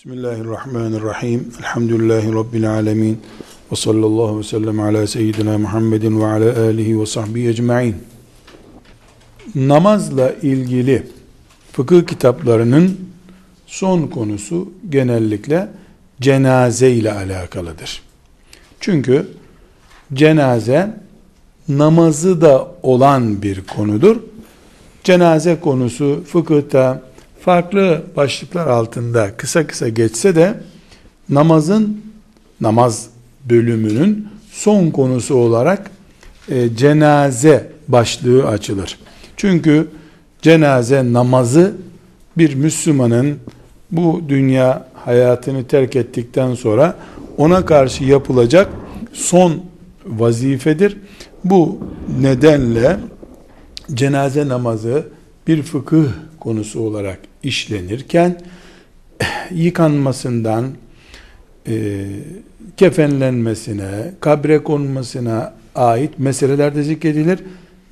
Bismillahirrahmanirrahim. Elhamdülillahi Rabbil alemin. Ve sallallahu ve sellem ala seyyidina Muhammedin ve ala alihi ve sahbihi ecma'in. Namazla ilgili fıkıh kitaplarının son konusu genellikle cenaze ile alakalıdır. Çünkü cenaze namazı da olan bir konudur. Cenaze konusu fıkıhta farklı başlıklar altında kısa kısa geçse de namazın namaz bölümünün son konusu olarak e, cenaze başlığı açılır. Çünkü cenaze namazı bir Müslümanın bu dünya hayatını terk ettikten sonra ona karşı yapılacak son vazifedir. Bu nedenle cenaze namazı bir fıkıh konusu olarak işlenirken yıkanmasından e, kefenlenmesine, kabre konmasına ait meseleler de zikredilir.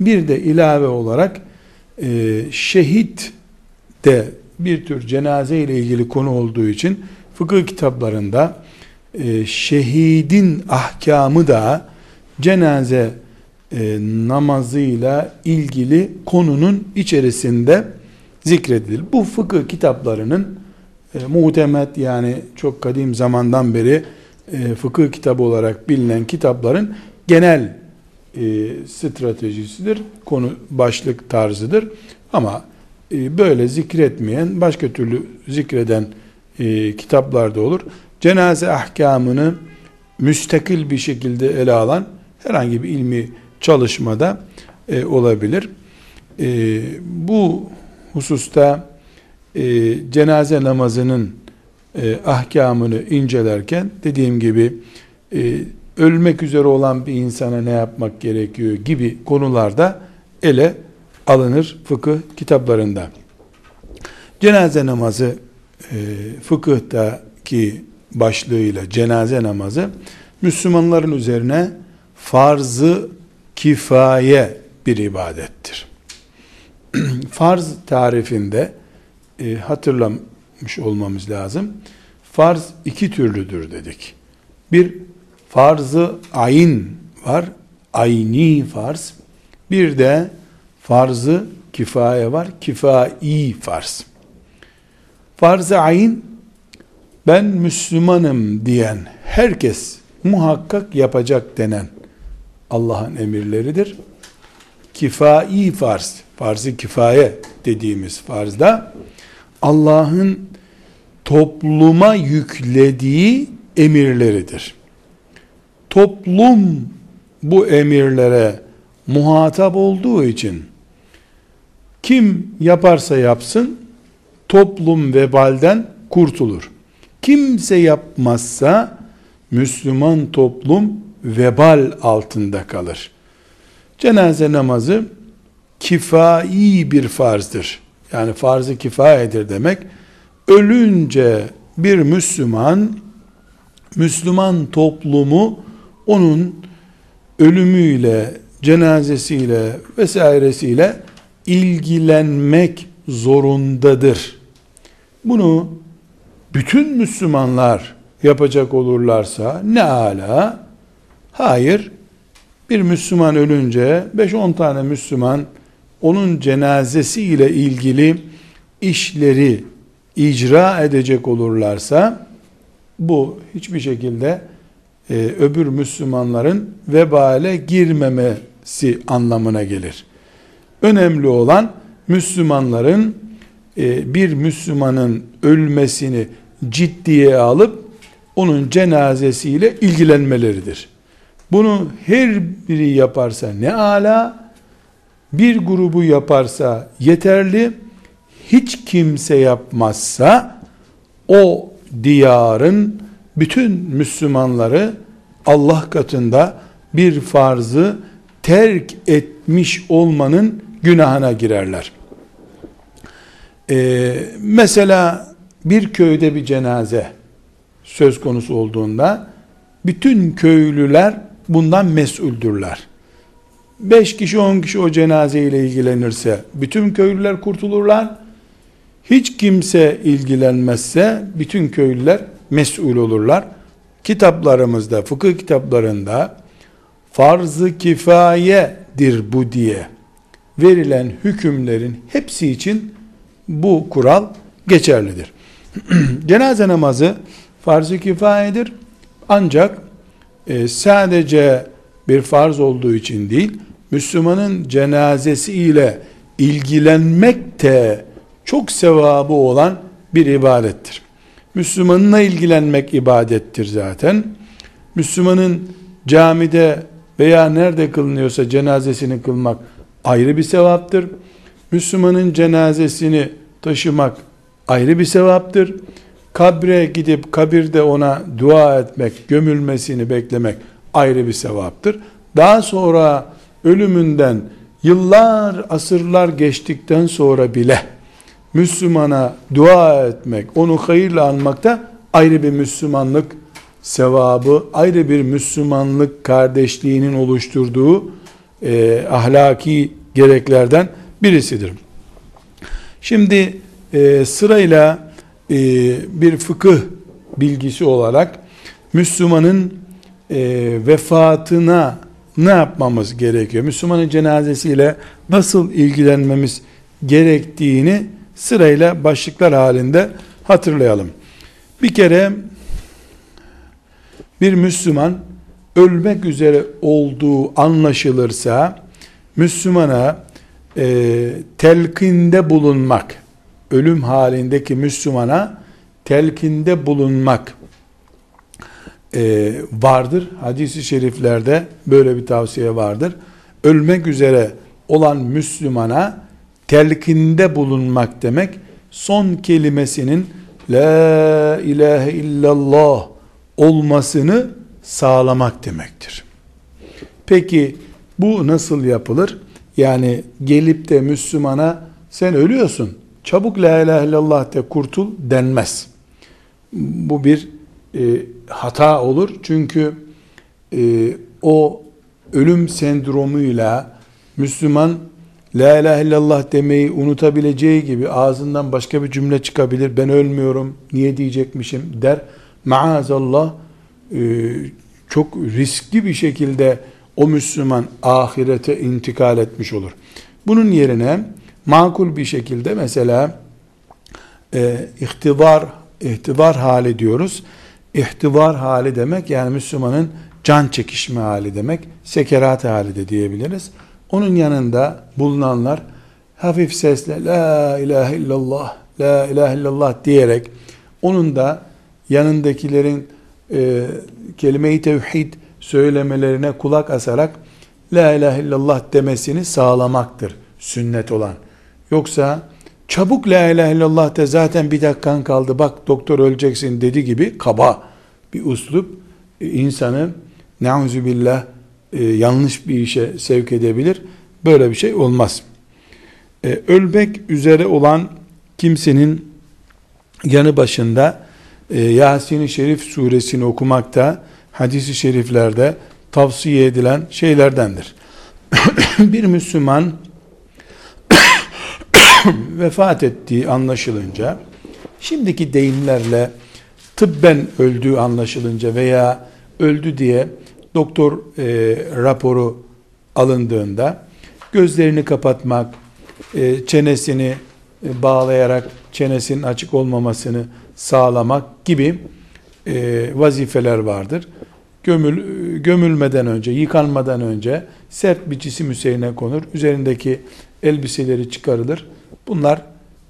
Bir de ilave olarak e, şehit de bir tür cenaze ile ilgili konu olduğu için fıkıh kitaplarında e, şehidin ahkamı da cenaze e, namazıyla ilgili konunun içerisinde zikredilir. Bu fıkıh kitaplarının e, muhtemet yani çok kadim zamandan beri e, fıkıh kitabı olarak bilinen kitapların genel e, stratejisidir. Konu başlık tarzıdır. Ama e, böyle zikretmeyen, başka türlü zikreden e, kitaplar da olur. Cenaze ahkamını müstakil bir şekilde ele alan herhangi bir ilmi çalışmada e, olabilir. E, bu hususta e, cenaze namazının e, ahkamını incelerken dediğim gibi e, ölmek üzere olan bir insana ne yapmak gerekiyor gibi konularda ele alınır fıkıh kitaplarında. Cenaze namazı e, fıkıhtaki başlığıyla cenaze namazı Müslümanların üzerine farzı kifaye bir ibadettir. Farz tarifinde e, hatırlamış olmamız lazım. Farz iki türlüdür dedik. Bir farzı ayin var, ayni farz. Bir de farzı kifaye var, kifai farz. Farz-ı ayin ben Müslümanım diyen herkes muhakkak yapacak denen Allah'ın emirleridir. Kifai farz, farz-ı kifaye dediğimiz farzda Allah'ın topluma yüklediği emirleridir. Toplum bu emirlere muhatap olduğu için kim yaparsa yapsın toplum vebalden kurtulur. Kimse yapmazsa Müslüman toplum vebal altında kalır. Cenaze namazı kifai bir farzdır. Yani farz-ı kifayedir demek. Ölünce bir Müslüman Müslüman toplumu onun ölümüyle, cenazesiyle vesairesiyle ilgilenmek zorundadır. Bunu bütün Müslümanlar yapacak olurlarsa ne ala? Hayır. Bir Müslüman ölünce 5-10 tane Müslüman onun cenazesi ile ilgili işleri icra edecek olurlarsa bu hiçbir şekilde e, öbür Müslümanların vebale girmemesi anlamına gelir. Önemli olan Müslümanların e, bir Müslümanın ölmesini ciddiye alıp onun cenazesiyle ilgilenmeleridir. Bunu her biri yaparsa ne ala, bir grubu yaparsa yeterli, hiç kimse yapmazsa o diyarın bütün Müslümanları Allah katında bir farzı terk etmiş olmanın günahına girerler. Ee, mesela bir köyde bir cenaze söz konusu olduğunda bütün köylüler bundan mesuldürler. Beş kişi on kişi o cenaze ile ilgilenirse bütün köylüler kurtulurlar. Hiç kimse ilgilenmezse bütün köylüler mesul olurlar. Kitaplarımızda, fıkıh kitaplarında farz-ı kifayedir bu diye verilen hükümlerin hepsi için bu kural geçerlidir. Cenaze namazı farz-ı kifayedir. Ancak e, sadece bir farz olduğu için değil, Müslümanın cenazesi ile ilgilenmek de çok sevabı olan bir ibadettir. Müslümanına ilgilenmek ibadettir zaten. Müslümanın camide veya nerede kılınıyorsa cenazesini kılmak ayrı bir sevaptır. Müslümanın cenazesini taşımak ayrı bir sevaptır. Kabre gidip kabirde ona dua etmek, gömülmesini beklemek ayrı bir sevaptır. Daha sonra ölümünden yıllar, asırlar geçtikten sonra bile Müslümana dua etmek, onu hayırla anmak da ayrı bir Müslümanlık sevabı, ayrı bir Müslümanlık kardeşliğinin oluşturduğu e, ahlaki gereklerden birisidir. Şimdi e, sırayla e, bir fıkıh bilgisi olarak Müslümanın e, vefatına ne yapmamız gerekiyor? Müslümanın cenazesiyle nasıl ilgilenmemiz gerektiğini sırayla başlıklar halinde hatırlayalım. Bir kere bir Müslüman ölmek üzere olduğu anlaşılırsa Müslümana e, telkinde bulunmak, ölüm halindeki Müslümana telkinde bulunmak e, vardır. Hadis-i şeriflerde böyle bir tavsiye vardır. Ölmek üzere olan Müslümana telkinde bulunmak demek, son kelimesinin La ilahe illallah olmasını sağlamak demektir. Peki bu nasıl yapılır? Yani gelip de Müslümana sen ölüyorsun, çabuk la ilahe illallah de kurtul denmez. Bu bir e, hata olur. Çünkü e, o ölüm sendromuyla Müslüman La ilahe illallah demeyi unutabileceği gibi ağzından başka bir cümle çıkabilir. Ben ölmüyorum, niye diyecekmişim der. Maazallah e, çok riskli bir şekilde o Müslüman ahirete intikal etmiş olur. Bunun yerine makul bir şekilde mesela e, ihtivar ihtivar hali diyoruz. İhtivar hali demek yani Müslümanın can çekişme hali demek. Sekerat hali de diyebiliriz. Onun yanında bulunanlar hafif sesle la ilahe illallah la ilahe illallah diyerek onun da yanındakilerin e, kelime-i tevhid söylemelerine kulak asarak la ilahe illallah demesini sağlamaktır sünnet olan. Yoksa çabuk la ilahe illallah de zaten bir dakikan kaldı bak doktor öleceksin dedi gibi kaba bir uslup e, insanı billah e, yanlış bir işe sevk edebilir. Böyle bir şey olmaz. E, ölmek üzere olan kimsenin yanı başında e, Yasin-i Şerif suresini okumakta hadisi şeriflerde tavsiye edilen şeylerdendir. bir Müslüman vefat ettiği anlaşılınca şimdiki deyimlerle tıbben öldüğü anlaşılınca veya öldü diye doktor e, raporu alındığında gözlerini kapatmak, e, çenesini e, bağlayarak çenesinin açık olmamasını sağlamak gibi e, vazifeler vardır. Gömül, gömülmeden önce, yıkanmadan önce sert bir cisim üzerine konur. Üzerindeki elbiseleri çıkarılır. Bunlar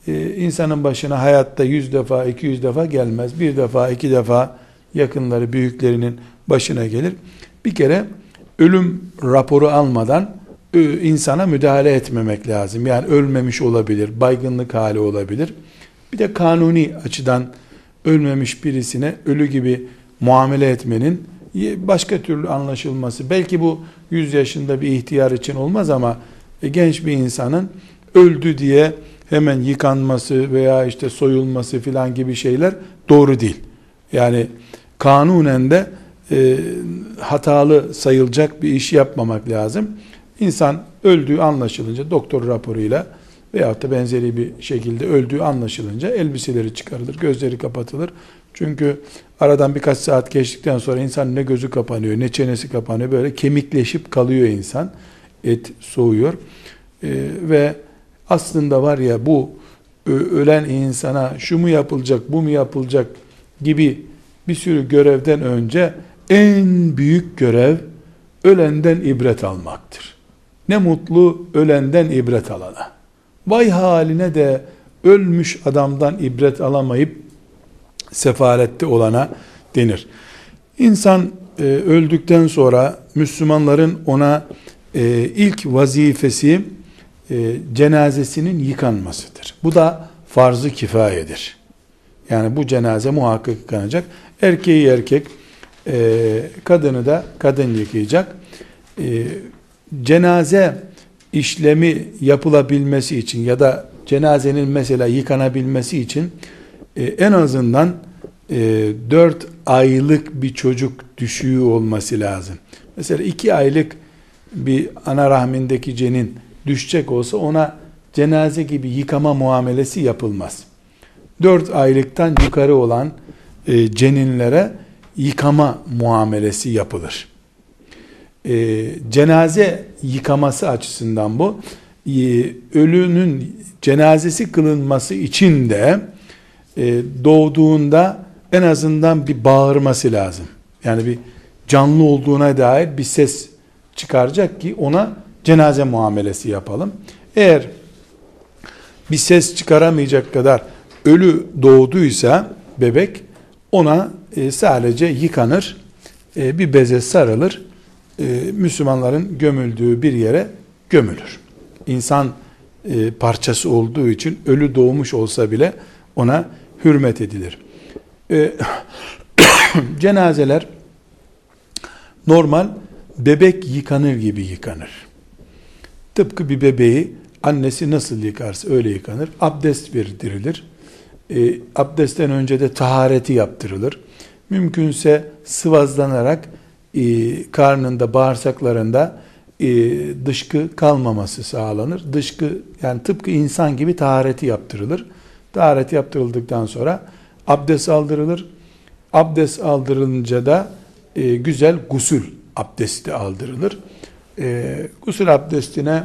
e, insanın başına hayatta yüz defa, iki yüz defa gelmez. Bir defa, iki defa yakınları, büyüklerinin başına gelir. Bir kere ölüm raporu almadan insana müdahale etmemek lazım. Yani ölmemiş olabilir, baygınlık hali olabilir. Bir de kanuni açıdan ölmemiş birisine ölü gibi muamele etmenin başka türlü anlaşılması. Belki bu 100 yaşında bir ihtiyar için olmaz ama e, genç bir insanın öldü diye hemen yıkanması veya işte soyulması filan gibi şeyler doğru değil. Yani kanunen de e, hatalı sayılacak bir iş yapmamak lazım. İnsan öldüğü anlaşılınca doktor raporuyla veyahut da benzeri bir şekilde öldüğü anlaşılınca elbiseleri çıkarılır, gözleri kapatılır. Çünkü aradan birkaç saat geçtikten sonra insan ne gözü kapanıyor, ne çenesi kapanıyor, böyle kemikleşip kalıyor insan. Et soğuyor. Ee, ve aslında var ya bu ölen insana şu mu yapılacak, bu mu yapılacak gibi bir sürü görevden önce en büyük görev ölenden ibret almaktır. Ne mutlu ölenden ibret alana. Vay haline de ölmüş adamdan ibret alamayıp sefarette olana denir. İnsan e, öldükten sonra Müslümanların ona e, ilk vazifesi e, cenazesinin yıkanmasıdır. Bu da farz-ı kifayedir. Yani bu cenaze muhakkak yıkanacak. Erkeği erkek, e, kadını da kadın yıkayacak. E, cenaze işlemi yapılabilmesi için ya da cenazenin mesela yıkanabilmesi için en azından e, 4 aylık bir çocuk düşüğü olması lazım. Mesela 2 aylık bir ana rahmindeki cenin düşecek olsa ona cenaze gibi yıkama muamelesi yapılmaz. 4 aylıktan yukarı olan e, ceninlere yıkama muamelesi yapılır. E, cenaze yıkaması açısından bu. E, ölünün cenazesi kılınması için de e, doğduğunda en azından bir bağırması lazım. Yani bir canlı olduğuna dair bir ses çıkaracak ki ona cenaze muamelesi yapalım. Eğer bir ses çıkaramayacak kadar ölü doğduysa bebek ona e, sadece yıkanır, e, bir beze sarılır, e, Müslümanların gömüldüğü bir yere gömülür. İnsan parçası olduğu için ölü doğmuş olsa bile ona hürmet edilir. Cenazeler normal bebek yıkanır gibi yıkanır. Tıpkı bir bebeği annesi nasıl yıkarsa öyle yıkanır. Abdest verdirilir. E, abdestten önce de tahareti yaptırılır. Mümkünse sıvazlanarak e, karnında, bağırsaklarında e, dışkı kalmaması sağlanır. Dışkı yani tıpkı insan gibi tahareti yaptırılır. Taharet yaptırıldıktan sonra abdest aldırılır. Abdest aldırılınca da e, güzel gusül abdesti aldırılır. E, gusül abdestine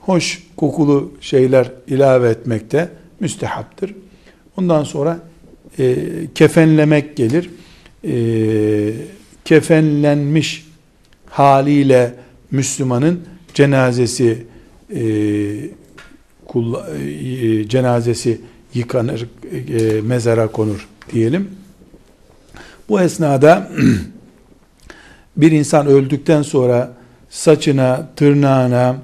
hoş kokulu şeyler ilave etmekte müstehaptır. Ondan sonra e, kefenlemek gelir. E, kefenlenmiş haliyle Müslümanın cenazesi e, kulla, e, cenazesi yıkanır, e, mezara konur diyelim. Bu esnada bir insan öldükten sonra saçına, tırnağına,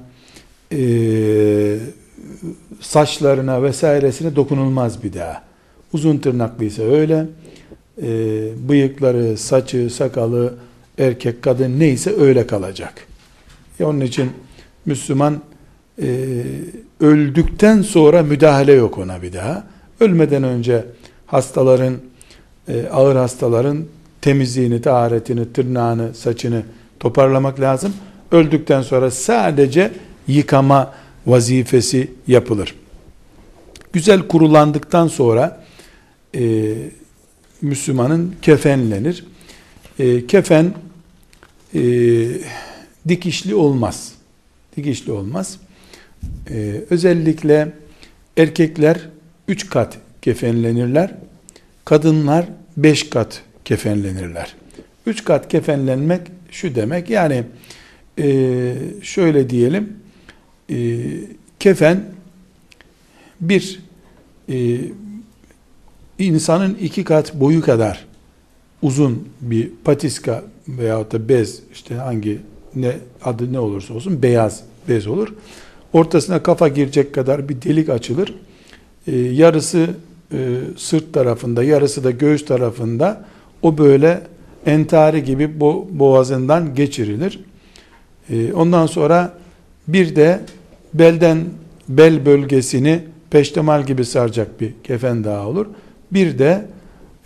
e, saçlarına vesairesine dokunulmaz bir daha. Uzun tırnaklıysa öyle, e, bıyıkları, saçı, sakalı, erkek, kadın neyse öyle kalacak. E onun için Müslüman e, öldükten sonra müdahale yok ona bir daha. Ölmeden önce hastaların, e, ağır hastaların temizliğini, taharetini, tırnağını, saçını toparlamak lazım. Öldükten sonra sadece yıkama vazifesi yapılır. Güzel kurulandıktan sonra e, Müslümanın kefenlenir. E, kefen e, dikişli olmaz. Dikişli olmaz. E, özellikle erkekler üç kat kefenlenirler. Kadınlar beş kat kefenlenirler. Üç kat kefenlenmek şu demek yani e, şöyle diyelim e, kefen bir e, insanın iki kat boyu kadar uzun bir patiska veyahut da bez işte hangi ne adı ne olursa olsun beyaz bez olur. Ortasına kafa girecek kadar bir delik açılır. E, yarısı e, sırt tarafında, yarısı da göğüs tarafında o böyle entari gibi bo boğazından geçirilir. E, ondan sonra bir de belden bel bölgesini peştemal gibi saracak bir kefen daha olur. Bir de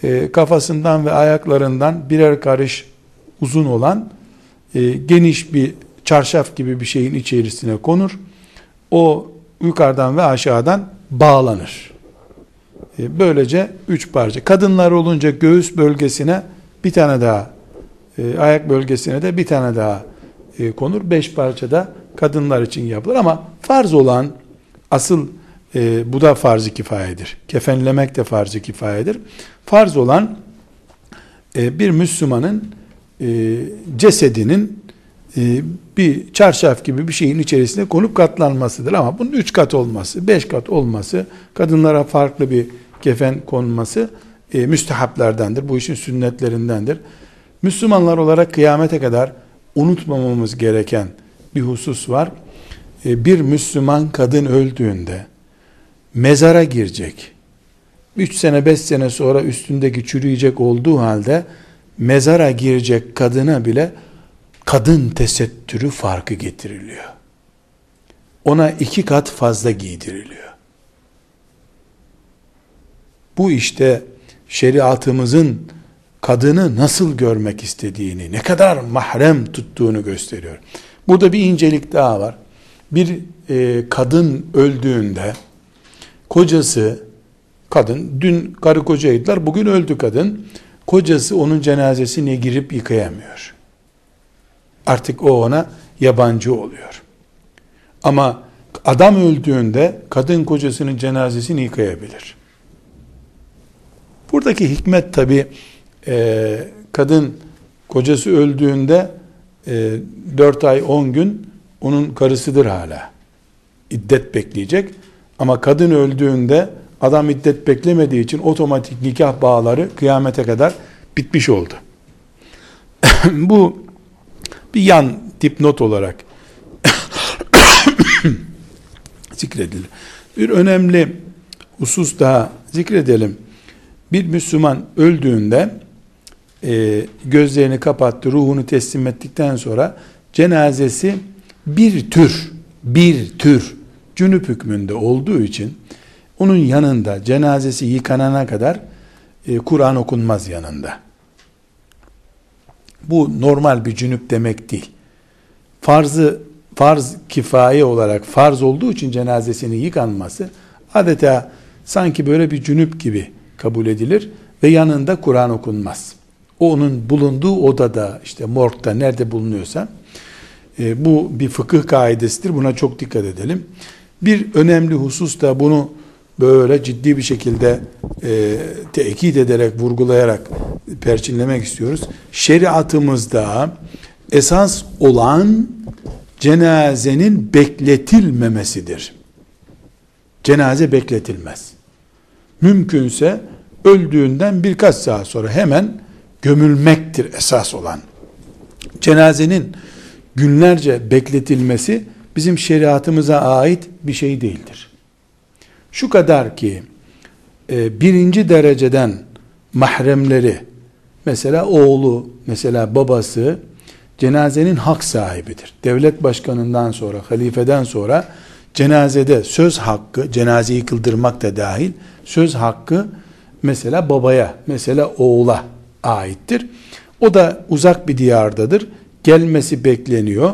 e, kafasından ve ayaklarından birer karış uzun olan e, geniş bir çarşaf gibi bir şeyin içerisine konur. O yukarıdan ve aşağıdan bağlanır. E, böylece üç parça. Kadınlar olunca göğüs bölgesine bir tane daha, e, ayak bölgesine de bir tane daha e, konur. Beş parça da kadınlar için yapılır ama farz olan asıl bu da farz-ı kifayedir. Kefenlemek de farz-ı kifayedir. Farz olan bir Müslümanın cesedinin bir çarşaf gibi bir şeyin içerisine konup katlanmasıdır. Ama bunun üç kat olması, beş kat olması, kadınlara farklı bir kefen konması e, müstehaplerdendir. Bu işin sünnetlerindendir. Müslümanlar olarak kıyamete kadar unutmamamız gereken bir husus var. E, bir Müslüman kadın öldüğünde mezara girecek. 3 sene 5 sene sonra üstündeki çürüyecek olduğu halde mezara girecek kadına bile kadın tesettürü farkı getiriliyor. Ona iki kat fazla giydiriliyor. Bu işte şeriatımızın kadını nasıl görmek istediğini, ne kadar mahrem tuttuğunu gösteriyor. Burada bir incelik daha var. Bir e, kadın öldüğünde kocası kadın dün karı kocaydılar bugün öldü kadın kocası onun cenazesine girip yıkayamıyor. Artık o ona yabancı oluyor. Ama adam öldüğünde kadın kocasının cenazesini yıkayabilir. Buradaki hikmet tabi e, kadın kocası öldüğünde e, 4 ay 10 gün onun karısıdır hala. İddet bekleyecek. Ama kadın öldüğünde adam iddet beklemediği için otomatik nikah bağları kıyamete kadar bitmiş oldu. Bu bir yan dipnot olarak zikredilir. Bir önemli husus daha zikredelim bir Müslüman öldüğünde e, gözlerini kapattı, ruhunu teslim ettikten sonra cenazesi bir tür, bir tür cünüp hükmünde olduğu için onun yanında cenazesi yıkanana kadar e, Kur'an okunmaz yanında. Bu normal bir cünüp demek değil. Farzı farz kifaye olarak farz olduğu için cenazesinin yıkanması adeta sanki böyle bir cünüp gibi kabul edilir ve yanında Kur'an okunmaz. Onun bulunduğu odada işte morgda nerede bulunuyorsa e, bu bir fıkıh kaidesidir. Buna çok dikkat edelim. Bir önemli husus da bunu böyle ciddi bir şekilde e, tekit ederek, vurgulayarak perçinlemek istiyoruz. Şeriatımızda esas olan cenazenin bekletilmemesidir. Cenaze bekletilmez. Mümkünse öldüğünden birkaç saat sonra hemen gömülmektir esas olan. Cenazenin günlerce bekletilmesi bizim şeriatımıza ait bir şey değildir. Şu kadar ki e, birinci dereceden mahremleri mesela oğlu mesela babası cenazenin hak sahibidir. Devlet başkanından sonra halifeden sonra cenazede söz hakkı cenazeyi kıldırmak da dahil söz hakkı mesela babaya, mesela oğula aittir. O da uzak bir diyardadır. Gelmesi bekleniyor.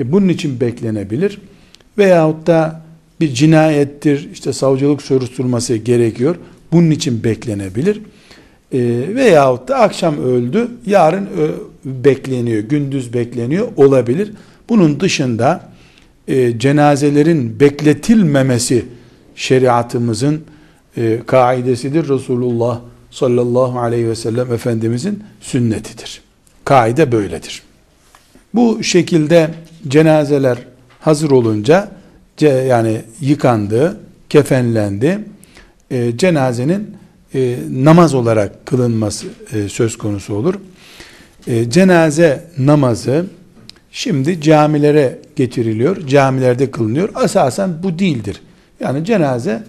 E, bunun için beklenebilir. Veyahut da bir cinayettir, işte savcılık soruşturması gerekiyor. Bunun için beklenebilir. E, veyahut da akşam öldü, yarın ö, bekleniyor, gündüz bekleniyor olabilir. Bunun dışında e, cenazelerin bekletilmemesi şeriatımızın e, kaidesidir. Resulullah sallallahu aleyhi ve sellem Efendimizin sünnetidir. Kaide böyledir. Bu şekilde cenazeler hazır olunca yani yıkandı, kefenlendi. E, cenazenin e, namaz olarak kılınması e, söz konusu olur. E, cenaze namazı şimdi camilere getiriliyor, camilerde kılınıyor. Asasen bu değildir. Yani cenaze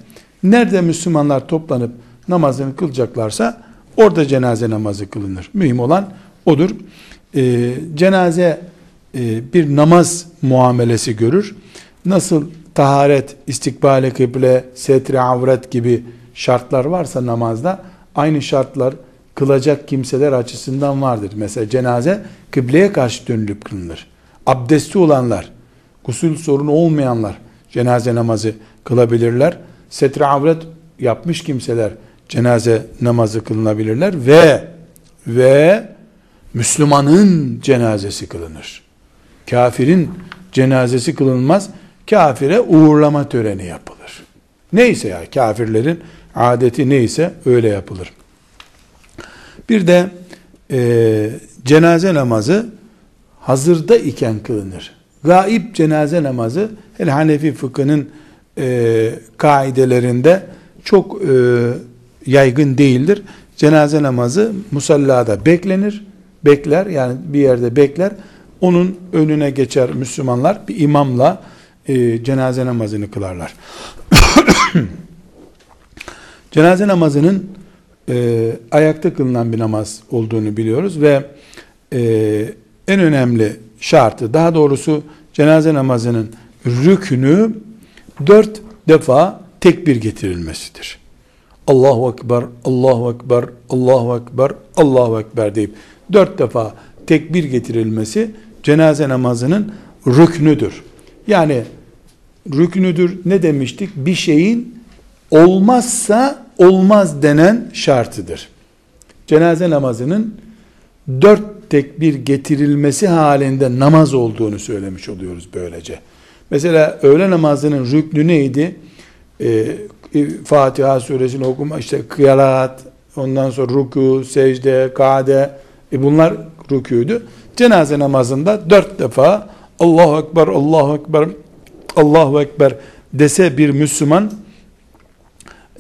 Nerede Müslümanlar toplanıp namazını kılacaklarsa orada cenaze namazı kılınır. Mühim olan odur. Ee, cenaze e, bir namaz muamelesi görür. Nasıl taharet, istikbale kıble, setre avret gibi şartlar varsa namazda aynı şartlar kılacak kimseler açısından vardır. Mesela cenaze kıbleye karşı dönülüp kılınır. Abdesti olanlar, gusül sorunu olmayanlar, cenaze namazı kılabilirler. Setre avret yapmış kimseler cenaze namazı kılınabilirler ve ve Müslümanın cenazesi kılınır. Kafirin cenazesi kılınmaz. Kafire uğurlama töreni yapılır. Neyse ya kafirlerin adeti neyse öyle yapılır. Bir de e, cenaze namazı hazırda iken kılınır. Gaib cenaze namazı hele Hanefi fıkhının e, kaidelerinde çok e, yaygın değildir. Cenaze namazı musallada beklenir. Bekler yani bir yerde bekler. Onun önüne geçer Müslümanlar bir imamla e, cenaze namazını kılarlar. cenaze namazının e, ayakta kılınan bir namaz olduğunu biliyoruz ve e, en önemli şartı daha doğrusu cenaze namazının rükünü dört defa tekbir getirilmesidir. Allahu Ekber, Allahu Ekber, Allahu Ekber, Allahu Ekber deyip dört defa tekbir getirilmesi cenaze namazının rüknüdür. Yani rüknüdür ne demiştik? Bir şeyin olmazsa olmaz denen şartıdır. Cenaze namazının dört tekbir getirilmesi halinde namaz olduğunu söylemiş oluyoruz böylece. Mesela öğle namazının rüknü neydi? Ee, Fatiha suresini okuma, işte kıyalat, ondan sonra ruku, secde, kade, e bunlar rüküydü. Cenaze namazında dört defa Allahu Ekber, Allahu Ekber, Allahu Ekber dese bir Müslüman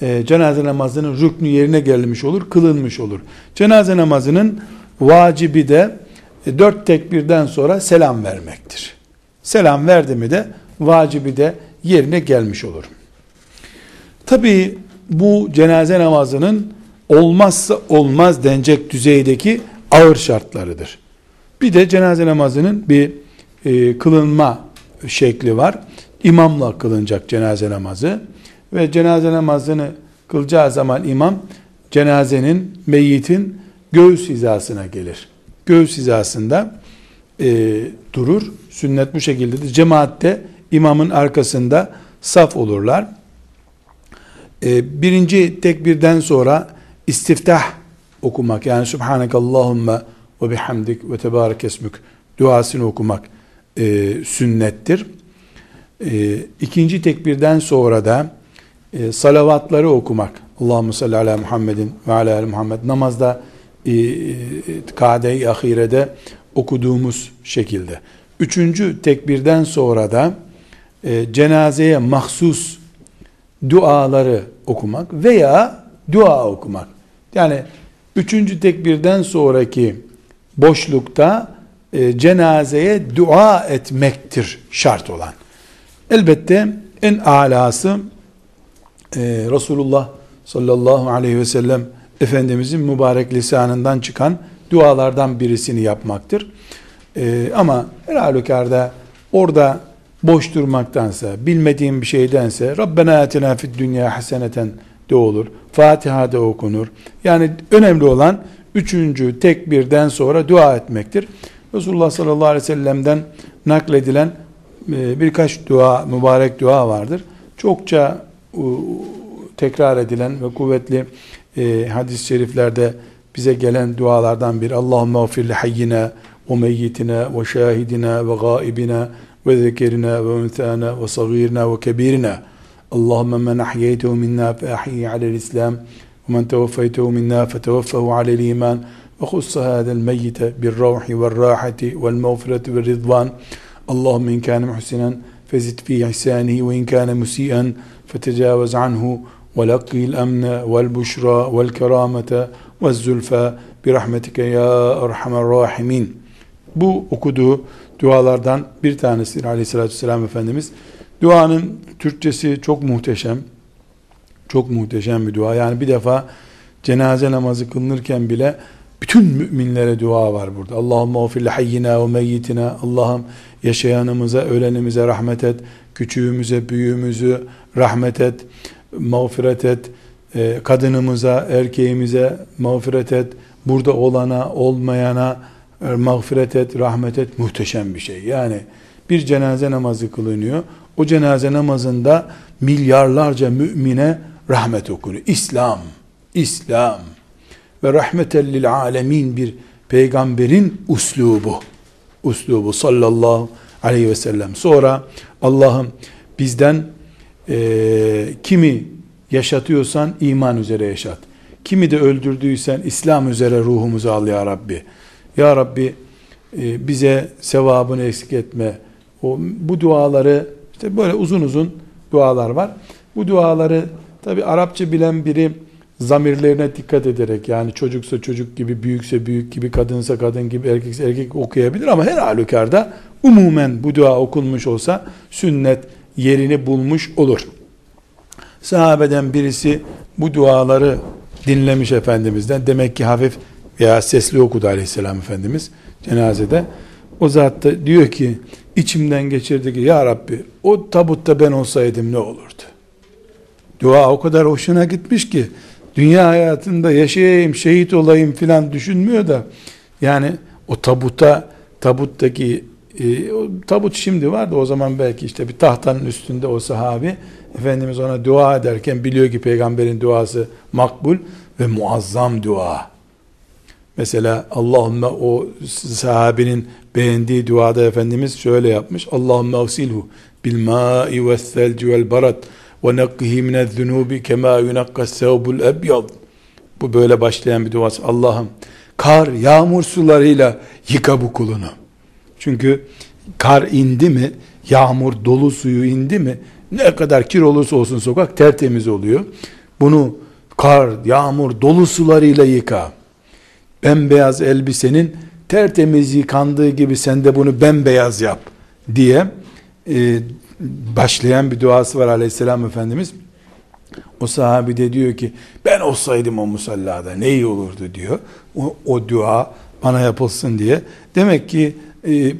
e, cenaze namazının rüknü yerine gelmiş olur, kılınmış olur. Cenaze namazının vacibi de e, dört tekbirden sonra selam vermektir. Selam verdi mi de vacibi de yerine gelmiş olur. Tabi bu cenaze namazının olmazsa olmaz denecek düzeydeki ağır şartlarıdır. Bir de cenaze namazının bir e, kılınma şekli var. İmamla kılınacak cenaze namazı ve cenaze namazını kılacağı zaman imam cenazenin, meyyitin göğüs hizasına gelir. Göğüs hizasında e, durur. Sünnet bu şekildedir. Cemaatte imamın arkasında saf olurlar. E, birinci tekbirden sonra istiftah okumak yani Subhaneke Allahümme ve bihamdik ve tebarek esmük duasını okumak e, sünnettir. E, ikinci tekbirden sonra da e, salavatları okumak. Allahu salli ala Muhammedin ve ala Muhammed namazda e, e, kade-i ahirede okuduğumuz şekilde. Üçüncü tekbirden sonra da e, cenazeye mahsus duaları okumak veya dua okumak. Yani üçüncü tekbirden sonraki boşlukta e, cenazeye dua etmektir şart olan. Elbette en alası e, Resulullah sallallahu aleyhi ve sellem Efendimizin mübarek lisanından çıkan dualardan birisini yapmaktır. E, ama her halükarda orada boş durmaktansa, bilmediğim bir şeydense Rabbena atina fid dünya haseneten de olur. Fatiha'da okunur. Yani önemli olan üçüncü tekbirden sonra dua etmektir. Resulullah sallallahu aleyhi ve sellem'den nakledilen e, birkaç dua, mübarek dua vardır. Çokça tekrar edilen ve kuvvetli e, hadis-i şeriflerde bize gelen dualardan bir Allahümme gfir li hayyina ve meyyitina ve şahidina ve gaibina وذكرنا وأنثانا وصغيرنا وكبيرنا. اللهم من أحييته منا فأحيه على الإسلام ومن توفيته منا فتوفه على الإيمان. وخص هذا الميت بالروح والراحة والمغفرة والرضوان. اللهم إن كان محسنا فزد في إحسانه وإن كان مسيئا فتجاوز عنه. ولقي الأمن والبشرى والكرامة والزلفى برحمتك يا أرحم الراحمين. بو okuduğu dualardan bir tanesidir aleyhissalatü vesselam Efendimiz. Duanın Türkçesi çok muhteşem. Çok muhteşem bir dua. Yani bir defa cenaze namazı kılınırken bile bütün müminlere dua var burada. Allahümme gfir hayyina ve meyyitina. Allah'ım yaşayanımıza, ölenimize rahmet et. Küçüğümüze, büyüğümüzü rahmet et. Mağfiret et. E, kadınımıza, erkeğimize mağfiret et. Burada olana, olmayana mağfiret et, rahmet et. Muhteşem bir şey. Yani bir cenaze namazı kılınıyor. o cenaze namazında milyarlarca mümine rahmet okunuyor. İslam, İslam ve rahmetellil alemin bir peygamberin uslubu. Uslubu sallallahu aleyhi ve sellem. Sonra Allah'ım bizden e, kimi yaşatıyorsan iman üzere yaşat. Kimi de öldürdüysen İslam üzere ruhumuzu al ya Rabbi. Ya Rabbi e, bize sevabını eksik etme. O, bu duaları işte böyle uzun uzun dualar var. Bu duaları tabi Arapça bilen biri zamirlerine dikkat ederek yani çocuksa çocuk gibi, büyükse büyük gibi, kadınsa kadın gibi, erkekse erkek okuyabilir ama her halükarda umumen bu dua okunmuş olsa sünnet yerini bulmuş olur. Sahabeden birisi bu duaları dinlemiş Efendimiz'den. Demek ki hafif veya sesli okudu aleyhisselam Efendimiz cenazede. O zat da diyor ki içimden geçirdi ki ya Rabbi o tabutta ben olsaydım ne olurdu? Dua o kadar hoşuna gitmiş ki dünya hayatında yaşayayım, şehit olayım filan düşünmüyor da yani o tabuta tabuttaki e, tabut şimdi var da o zaman belki işte bir tahtanın üstünde o sahabi Efendimiz ona dua ederken biliyor ki peygamberin duası makbul ve muazzam dua. Mesela Allahümme o sahabinin beğendiği duada Efendimiz şöyle yapmış. Allahümme agsilhu bil ma'i ve selci vel barat ve nekkihi minel zunubi kema yunakkas sevbul ebyad. Bu böyle başlayan bir duası. Allah'ım kar, yağmur sularıyla yıka bu kulunu. Çünkü kar indi mi, yağmur dolu suyu indi mi, ne kadar kir olursa olsun sokak tertemiz oluyor. Bunu kar, yağmur, dolu sularıyla yıka. Bembeyaz elbisenin tertemiz yıkandığı gibi sen de bunu bembeyaz yap diye e, başlayan bir duası var aleyhisselam Efendimiz. O sahabi de diyor ki ben olsaydım o musallada ne iyi olurdu diyor. O, o dua bana yapılsın diye. Demek ki e,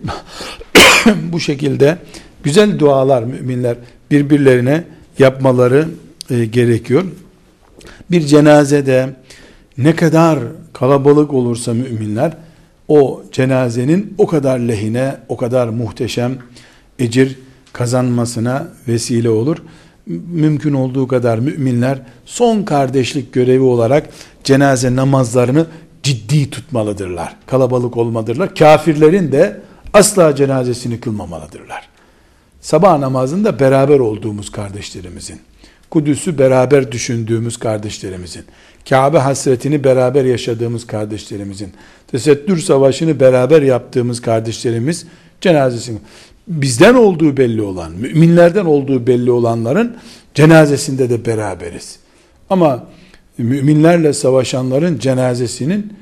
bu şekilde güzel dualar müminler birbirlerine yapmaları e, gerekiyor. Bir cenazede ne kadar kalabalık olursa müminler o cenazenin o kadar lehine, o kadar muhteşem ecir kazanmasına vesile olur. Mümkün olduğu kadar müminler son kardeşlik görevi olarak cenaze namazlarını ciddi tutmalıdırlar. Kalabalık olmadırlar. Kafirlerin de asla cenazesini kılmamalıdırlar. Sabah namazında beraber olduğumuz kardeşlerimizin, Kudüs'ü beraber düşündüğümüz kardeşlerimizin, Kabe hasretini beraber yaşadığımız kardeşlerimizin, Tesettür Savaşı'nı beraber yaptığımız kardeşlerimiz cenazesini, bizden olduğu belli olan, müminlerden olduğu belli olanların cenazesinde de beraberiz. Ama müminlerle savaşanların cenazesinin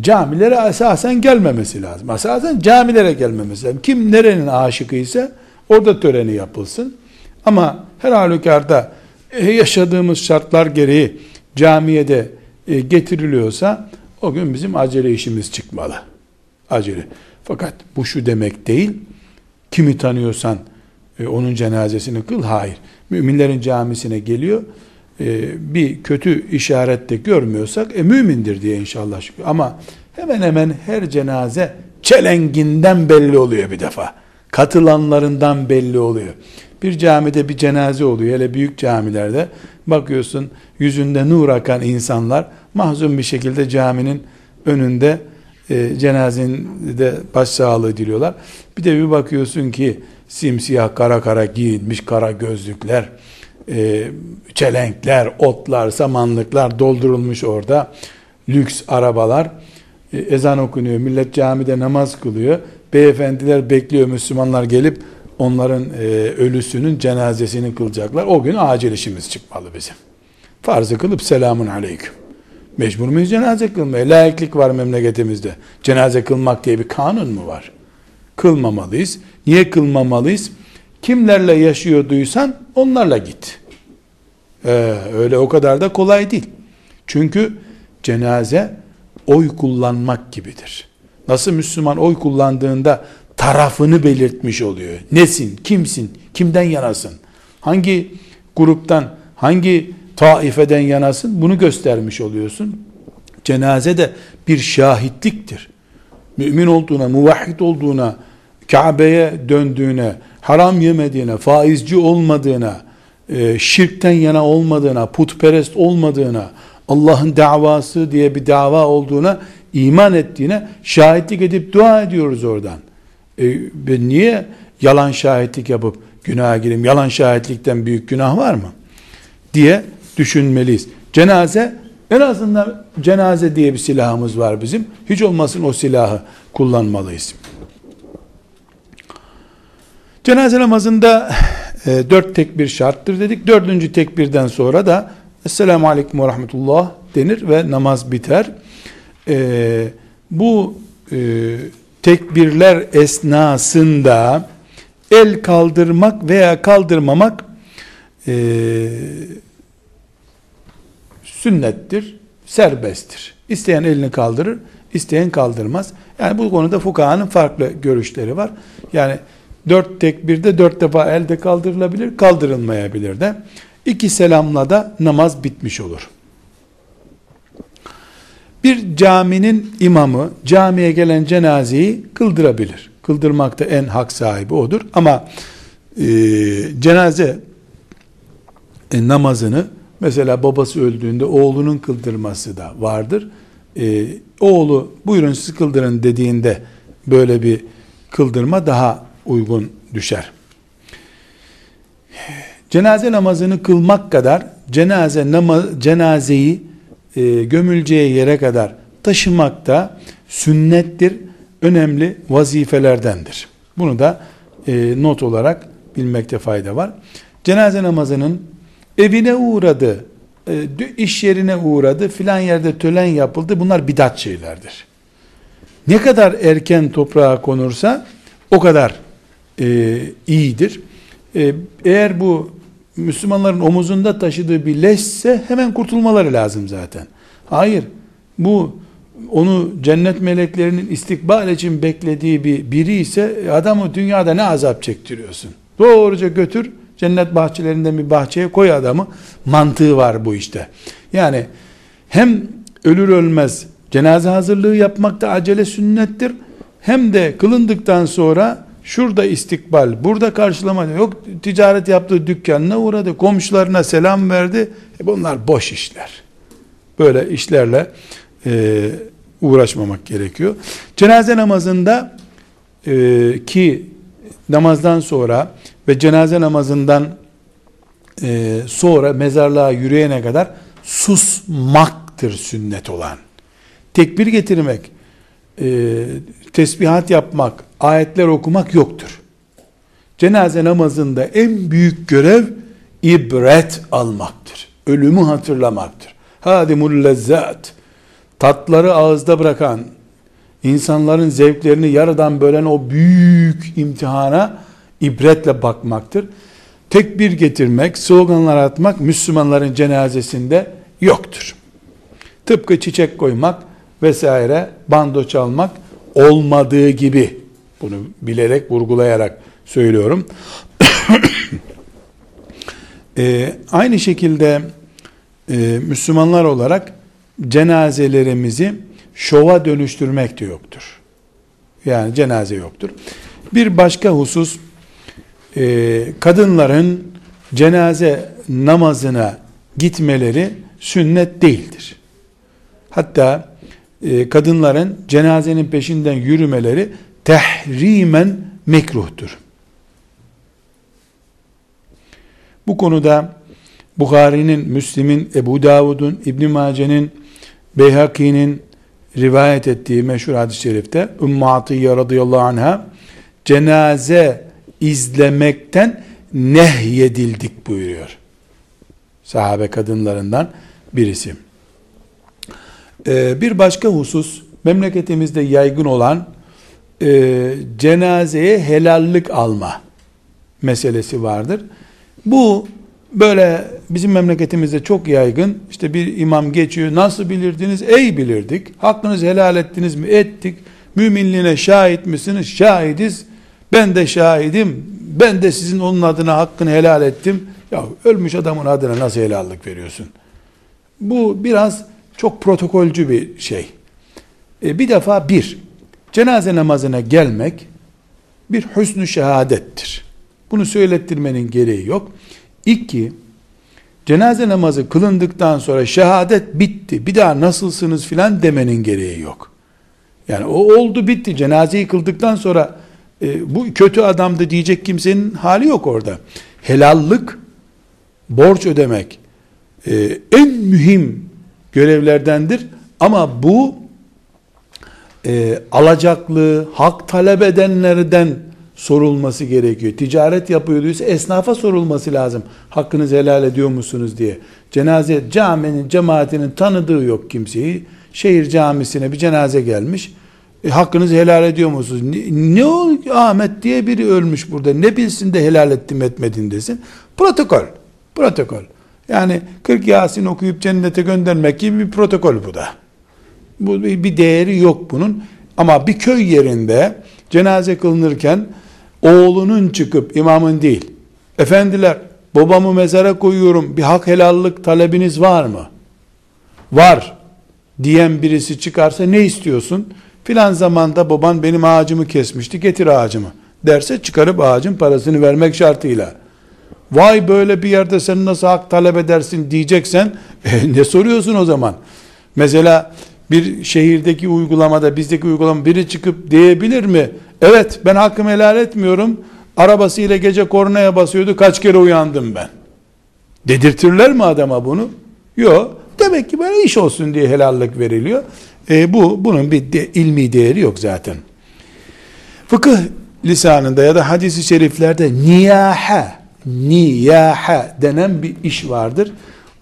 camilere esasen gelmemesi lazım. Esasen camilere gelmemesi lazım. Kim nerenin aşıkı ise orada töreni yapılsın. Ama her halükarda yaşadığımız şartlar gereği camiye de e, getiriliyorsa o gün bizim acele işimiz çıkmalı. Acele. Fakat bu şu demek değil. Kimi tanıyorsan e, onun cenazesini kıl. Hayır. Müminlerin camisine geliyor. Bir kötü işaret de görmüyorsak e, mümindir diye inşallah şükür. Ama hemen hemen her cenaze çelenginden belli oluyor bir defa. Katılanlarından belli oluyor. Bir camide bir cenaze oluyor. Hele büyük camilerde bakıyorsun yüzünde nur akan insanlar mahzun bir şekilde caminin önünde e, cenazede başsağlığı diliyorlar. Bir de bir bakıyorsun ki simsiyah kara kara giyinmiş kara gözlükler, e, çelenkler, otlar, samanlıklar doldurulmuş orada. Lüks arabalar, e, ezan okunuyor, millet camide namaz kılıyor. Beyefendiler bekliyor Müslümanlar gelip onların e, ölüsünün cenazesini kılacaklar. O gün acil işimiz çıkmalı bizim. Farzı kılıp selamun aleyküm. Mecbur muyuz cenaze kılmaya? Layıklık var memleketimizde. Cenaze kılmak diye bir kanun mu var? Kılmamalıyız. Niye kılmamalıyız? Kimlerle yaşıyorduysan onlarla git. Ee, öyle o kadar da kolay değil. Çünkü cenaze oy kullanmak gibidir. Nasıl Müslüman oy kullandığında tarafını belirtmiş oluyor. Nesin, kimsin, kimden yanasın, hangi gruptan, hangi taifeden yanasın bunu göstermiş oluyorsun. Cenaze de bir şahitliktir. Mümin olduğuna, muvahhid olduğuna, Kabe'ye döndüğüne, haram yemediğine, faizci olmadığına, e, şirkten yana olmadığına, putperest olmadığına, Allah'ın davası diye bir dava olduğuna iman ettiğine şahitlik edip dua ediyoruz oradan. E, niye yalan şahitlik yapıp günaha gireyim? Yalan şahitlikten büyük günah var mı? Diye düşünmeliyiz. Cenaze en azından cenaze diye bir silahımız var bizim. Hiç olmasın o silahı kullanmalıyız. Cenaze namazında e, dört tekbir şarttır dedik. Dördüncü tekbirden sonra da Esselamu Aleyküm ve Rahmetullah denir ve namaz biter. E, bu e, tekbirler esnasında el kaldırmak veya kaldırmamak e, sünnettir, serbesttir. İsteyen elini kaldırır, isteyen kaldırmaz. Yani bu konuda fukahanın farklı görüşleri var. Yani dört tekbirde dört defa elde kaldırılabilir, kaldırılmayabilir de. İki selamla da namaz bitmiş olur. Bir caminin imamı camiye gelen cenazeyi kıldırabilir. Kıldırmakta en hak sahibi odur. Ama e, cenaze e, namazını mesela babası öldüğünde oğlunun kıldırması da vardır. E, oğlu buyurun siz kıldırın dediğinde böyle bir kıldırma daha uygun düşer. Cenaze namazını kılmak kadar cenaze namaz, cenazeyi e, gömüleceği yere kadar taşımak da sünnettir. Önemli vazifelerdendir. Bunu da e, not olarak bilmekte fayda var. Cenaze namazının evine uğradı, e, iş yerine uğradı, filan yerde tölen yapıldı. Bunlar bidat şeylerdir. Ne kadar erken toprağa konursa o kadar e, iyidir. E, eğer bu Müslümanların omuzunda taşıdığı bir leşse hemen kurtulmaları lazım zaten. Hayır, bu onu cennet meleklerinin istikbal için beklediği bir biri ise adamı dünyada ne azap çektiriyorsun? Doğruca götür cennet bahçelerinden bir bahçeye koy adamı. Mantığı var bu işte. Yani hem ölür ölmez cenaze hazırlığı yapmak da acele sünnettir. Hem de kılındıktan sonra şurada istikbal, burada karşılama yok. Ticaret yaptığı dükkanına uğradı, komşularına selam verdi. E bunlar boş işler. Böyle işlerle e, uğraşmamak gerekiyor. Cenaze namazında e, ki namazdan sonra ve cenaze namazından e, sonra mezarlığa yürüyene kadar susmaktır sünnet olan. Tekbir getirmek, e, tesbihat yapmak, ayetler okumak yoktur. Cenaze namazında en büyük görev ibret almaktır. Ölümü hatırlamaktır. Hadimul lezzat. Tatları ağızda bırakan, insanların zevklerini yarıdan bölen o büyük imtihana ibretle bakmaktır. Tekbir getirmek, sloganlar atmak Müslümanların cenazesinde yoktur. Tıpkı çiçek koymak vesaire, bando çalmak olmadığı gibi bunu bilerek, vurgulayarak söylüyorum. ee, aynı şekilde e, Müslümanlar olarak cenazelerimizi şova dönüştürmek de yoktur. Yani cenaze yoktur. Bir başka husus e, kadınların cenaze namazına gitmeleri sünnet değildir. Hatta e, kadınların cenazenin peşinden yürümeleri tehrimen mekruhtur. Bu konuda Bukhari'nin, Müslim'in, Ebu Davud'un, İbn Mace'nin, Beyhaki'nin rivayet ettiği meşhur hadis-i şerifte Ümmü Atiyye radıyallahu anha cenaze izlemekten nehyedildik buyuruyor. Sahabe kadınlarından birisi. Ee, bir başka husus memleketimizde yaygın olan e, cenazeye helallik alma meselesi vardır. Bu böyle bizim memleketimizde çok yaygın. İşte bir imam geçiyor. Nasıl bilirdiniz? Ey bilirdik. Hakkınızı helal ettiniz mi? Ettik. Müminliğine şahit misiniz? Şahidiz. Ben de şahidim. Ben de sizin onun adına hakkını helal ettim. Ya ölmüş adamın adına nasıl helallik veriyorsun? Bu biraz çok protokolcü bir şey. E, bir defa bir, cenaze namazına gelmek bir hüsnü şehadettir. Bunu söylettirmenin gereği yok. İki, cenaze namazı kılındıktan sonra şehadet bitti. Bir daha nasılsınız filan demenin gereği yok. Yani o oldu bitti. Cenazeyi kıldıktan sonra e, bu kötü adamdı diyecek kimsenin hali yok orada. Helallık, borç ödemek e, en mühim görevlerdendir. Ama bu e, alacaklı, hak talep edenlerden sorulması gerekiyor. Ticaret yapıyorduysa esnafa sorulması lazım. Hakkınızı helal ediyor musunuz diye. Cenaze caminin, cemaatinin tanıdığı yok kimseyi. Şehir camisine bir cenaze gelmiş. E, hakkınızı helal ediyor musunuz? Ne, ne o Ahmet diye biri ölmüş burada. Ne bilsin de helal ettim etmedin desin. Protokol. Protokol. Yani 40 Yasin okuyup cennete göndermek gibi bir protokol bu da. Bu bir değeri yok bunun. Ama bir köy yerinde cenaze kılınırken oğlunun çıkıp imamın değil. Efendiler babamı mezara koyuyorum bir hak helallik talebiniz var mı? Var diyen birisi çıkarsa ne istiyorsun? Filan zamanda baban benim ağacımı kesmişti getir ağacımı derse çıkarıp ağacın parasını vermek şartıyla. Vay böyle bir yerde sen nasıl hak talep edersin diyeceksen e, ne soruyorsun o zaman? Mesela bir şehirdeki uygulamada bizdeki uygulama biri çıkıp diyebilir mi? Evet ben hakkımı helal etmiyorum. Arabasıyla gece kornaya basıyordu kaç kere uyandım ben. Dedirtirler mi adama bunu? Yok. Demek ki böyle iş olsun diye helallik veriliyor. E, bu bunun bir de, ilmi değeri yok zaten. Fıkıh lisanında ya da hadisi şeriflerde niyaha niyaha denen bir iş vardır.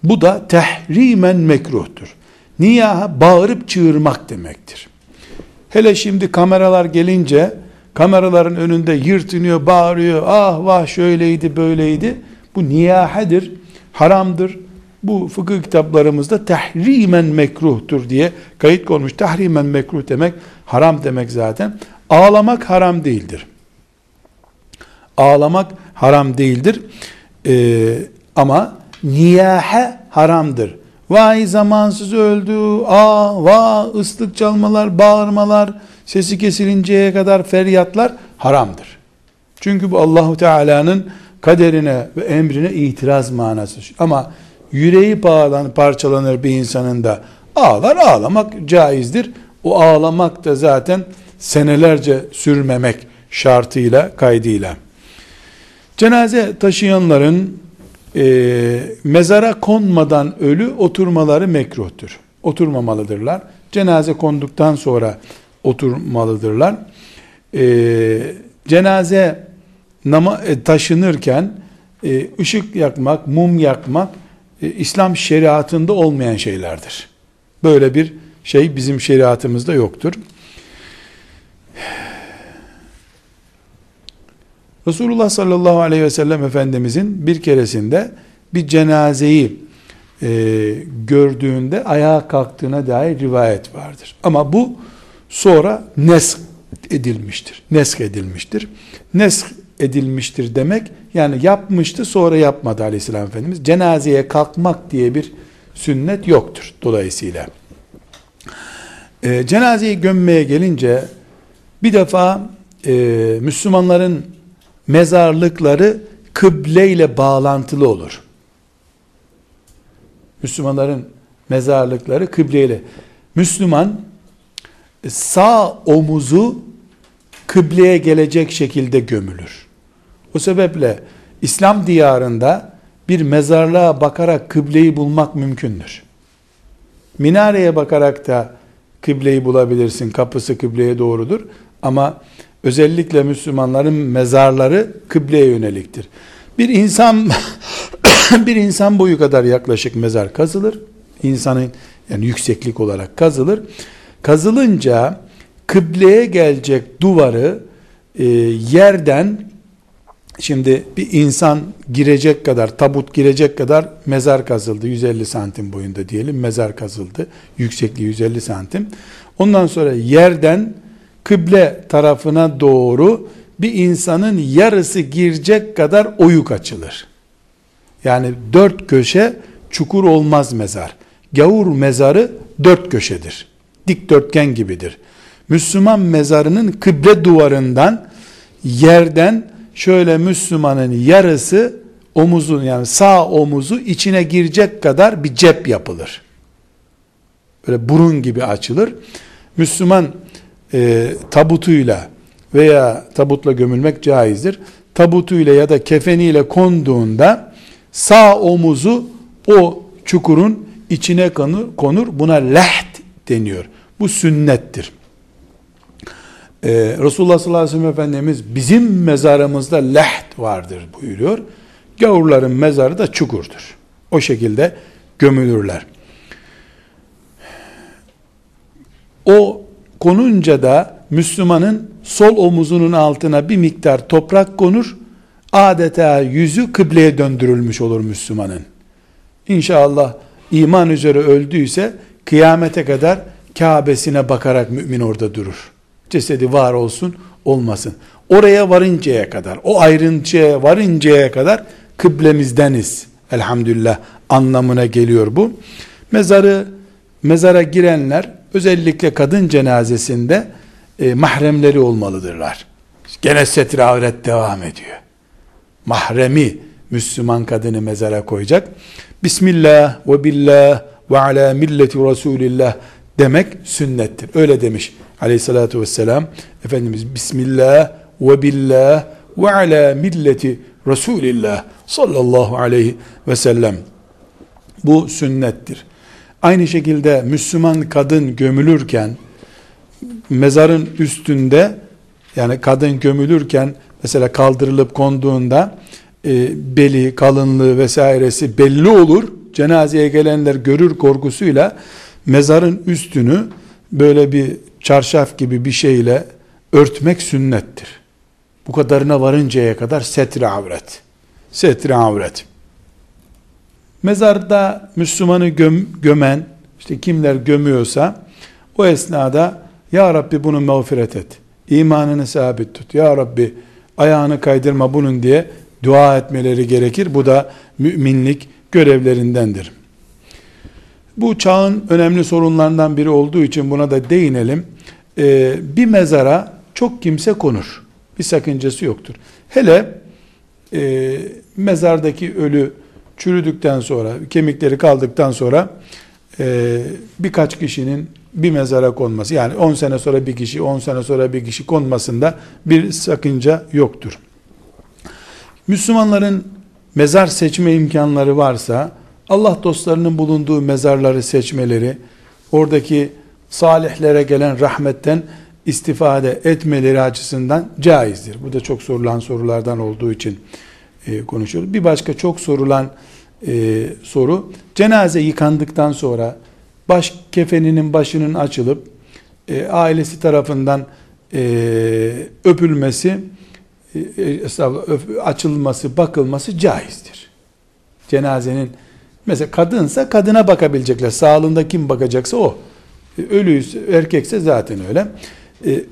Bu da tehrimen mekruhtur. Niyaha bağırıp çığırmak demektir. Hele şimdi kameralar gelince kameraların önünde yırtınıyor, bağırıyor. Ah vah şöyleydi, böyleydi. Bu niyahedir, haramdır. Bu fıkıh kitaplarımızda tahrimen mekruhtur diye kayıt konmuş. Tahrimen mekruh demek haram demek zaten. Ağlamak haram değildir. Ağlamak haram değildir. Ee, ama niyahe haramdır. Vay zamansız öldü, ah vah ıslık çalmalar, bağırmalar, sesi kesilinceye kadar feryatlar haramdır. Çünkü bu Allahu Teala'nın kaderine ve emrine itiraz manası. Ama yüreği bağlan, parçalanır bir insanın da ağlar ağlamak caizdir. O ağlamak da zaten senelerce sürmemek şartıyla, kaydıyla. Cenaze taşıyanların e, mezara konmadan ölü oturmaları mekruhtur. Oturmamalıdırlar. Cenaze konduktan sonra oturmalıdırlar. E, cenaze nama, e, taşınırken e, ışık yakmak, mum yakmak e, İslam şeriatında olmayan şeylerdir. Böyle bir şey bizim şeriatımızda yoktur. Resulullah sallallahu aleyhi ve sellem Efendimizin bir keresinde bir cenazeyi e, gördüğünde ayağa kalktığına dair rivayet vardır. Ama bu sonra nesk edilmiştir. Nesk edilmiştir. Nesk edilmiştir demek yani yapmıştı sonra yapmadı aleyhisselam Efendimiz. Cenazeye kalkmak diye bir sünnet yoktur dolayısıyla. E, cenazeyi gömmeye gelince bir defa e, Müslümanların mezarlıkları kıble ile bağlantılı olur. Müslümanların mezarlıkları kıble ile. Müslüman sağ omuzu kıbleye gelecek şekilde gömülür. O sebeple İslam diyarında bir mezarlığa bakarak kıbleyi bulmak mümkündür. Minareye bakarak da kıbleyi bulabilirsin. Kapısı kıbleye doğrudur. Ama özellikle Müslümanların mezarları kıbleye yöneliktir. Bir insan bir insan boyu kadar yaklaşık mezar kazılır. İnsanın yani yükseklik olarak kazılır. Kazılınca kıbleye gelecek duvarı e, yerden şimdi bir insan girecek kadar tabut girecek kadar mezar kazıldı 150 santim boyunda diyelim mezar kazıldı yüksekliği 150 santim ondan sonra yerden kıble tarafına doğru bir insanın yarısı girecek kadar oyuk açılır. Yani dört köşe çukur olmaz mezar. Gavur mezarı dört köşedir. Dikdörtgen gibidir. Müslüman mezarının kıble duvarından yerden şöyle Müslümanın yarısı omuzun yani sağ omuzu içine girecek kadar bir cep yapılır. Böyle burun gibi açılır. Müslüman e, tabutuyla veya tabutla gömülmek caizdir. Tabutuyla ya da kefeniyle konduğunda sağ omuzu o çukurun içine konur. Buna leht deniyor. Bu sünnettir. Ee, Resulullah sallallahu aleyhi ve sellem Efendimiz bizim mezarımızda leht vardır buyuruyor. Gavurların mezarı da çukurdur. O şekilde gömülürler. O konunca da Müslümanın sol omuzunun altına bir miktar toprak konur. Adeta yüzü kıbleye döndürülmüş olur Müslümanın. İnşallah iman üzere öldüyse kıyamete kadar Kabe'sine bakarak mümin orada durur. Cesedi var olsun olmasın. Oraya varıncaya kadar, o ayrıntıya varıncaya kadar kıblemizdeniz. Elhamdülillah anlamına geliyor bu. Mezarı mezara girenler özellikle kadın cenazesinde e, mahremleri olmalıdırlar. Gene setre avret devam ediyor. Mahremi Müslüman kadını mezara koyacak. Bismillah ve billah ve ala milleti Resulillah demek sünnettir. Öyle demiş aleyhissalatü vesselam. Efendimiz Bismillah ve billah ve ala milleti Resulillah sallallahu aleyhi ve sellem. Bu sünnettir. Aynı şekilde Müslüman kadın gömülürken mezarın üstünde yani kadın gömülürken mesela kaldırılıp konduğunda e, beli, kalınlığı vesairesi belli olur. Cenazeye gelenler görür korkusuyla mezarın üstünü böyle bir çarşaf gibi bir şeyle örtmek sünnettir. Bu kadarına varıncaya kadar setre avret. Setre avret. Mezarda Müslümanı göm, gömen, işte kimler gömüyorsa, o esnada, Ya Rabbi bunu mağfiret et. İmanını sabit tut. Ya Rabbi ayağını kaydırma bunun diye dua etmeleri gerekir. Bu da müminlik görevlerindendir. Bu çağın önemli sorunlarından biri olduğu için buna da değinelim. Ee, bir mezara çok kimse konur. Bir sakıncası yoktur. Hele e, mezardaki ölü çürüdükten sonra, kemikleri kaldıktan sonra e, birkaç kişinin bir mezara konması, yani 10 sene sonra bir kişi, 10 sene sonra bir kişi konmasında bir sakınca yoktur. Müslümanların mezar seçme imkanları varsa, Allah dostlarının bulunduğu mezarları seçmeleri, oradaki salihlere gelen rahmetten istifade etmeleri açısından caizdir. Bu da çok sorulan sorulardan olduğu için e, konuşuyoruz. Bir başka çok sorulan e, soru, cenaze yıkandıktan sonra baş kefeninin başının açılıp e, ailesi tarafından öpülmesi, e, açılması, bakılması caizdir. Cenazenin mesela kadınsa kadına bakabilecekler. Sağlığında kim bakacaksa o. E, ölüyse, erkekse zaten öyle.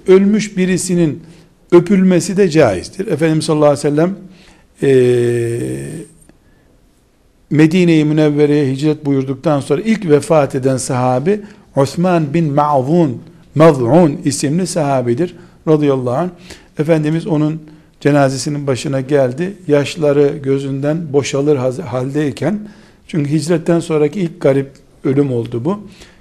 Ölmüş birisinin öpülmesi de caizdir. Efendimiz sallallahu aleyhi ve sellem e, Medine-i Münevvere'ye hicret buyurduktan sonra ilk vefat eden sahabi Osman bin Ma'zun Maz'un isimli sahabidir radıyallahu anh. Efendimiz onun cenazesinin başına geldi. Yaşları gözünden boşalır haldeyken çünkü hicretten sonraki ilk garip ölüm oldu bu.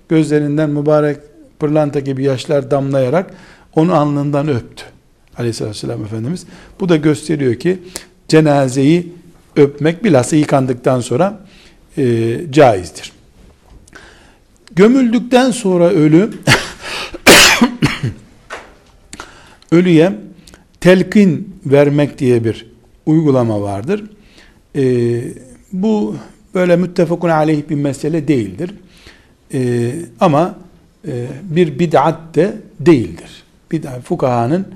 Gözlerinden mübarek pırlanta gibi yaşlar damlayarak onu alnından öptü. Aleyhisselatü Vesselam Efendimiz. Bu da gösteriyor ki cenazeyi öpmek bilhassa yıkandıktan sonra e, caizdir. Gömüldükten sonra ölü ölüye telkin vermek diye bir uygulama vardır. E, bu böyle müttefakun aleyh bir mesele değildir. E, ama e, bir bid'at de değildir. Bid'at fukahanın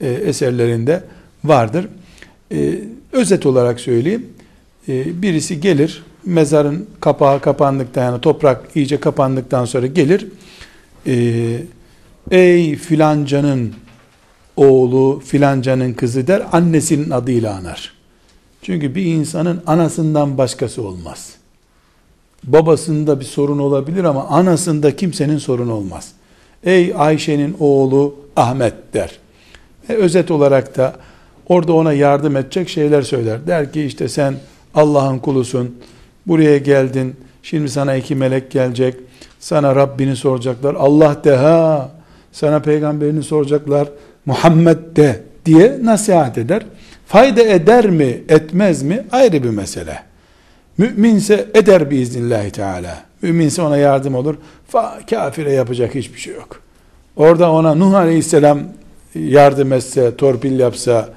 e, eserlerinde vardır. E, özet olarak söyleyeyim. E, birisi gelir, mezarın kapağı kapandıktan yani toprak iyice kapandıktan sonra gelir. E, Ey filancanın oğlu, filancanın kızı der, annesinin adıyla anar. Çünkü bir insanın anasından başkası olmaz. Babasında bir sorun olabilir ama anasında kimsenin sorun olmaz. Ey Ayşe'nin oğlu Ahmet der. Ve özet olarak da orada ona yardım edecek şeyler söyler. Der ki işte sen Allah'ın kulusun, buraya geldin, şimdi sana iki melek gelecek, sana Rabbini soracaklar, Allah de ha, sana peygamberini soracaklar, Muhammed de diye nasihat eder. Fayda eder mi, etmez mi ayrı bir mesele. Müminse eder biiznillahü teala. Müminse ona yardım olur. Fa, kafire yapacak hiçbir şey yok. Orada ona Nuh Aleyhisselam yardım etse, torpil yapsa,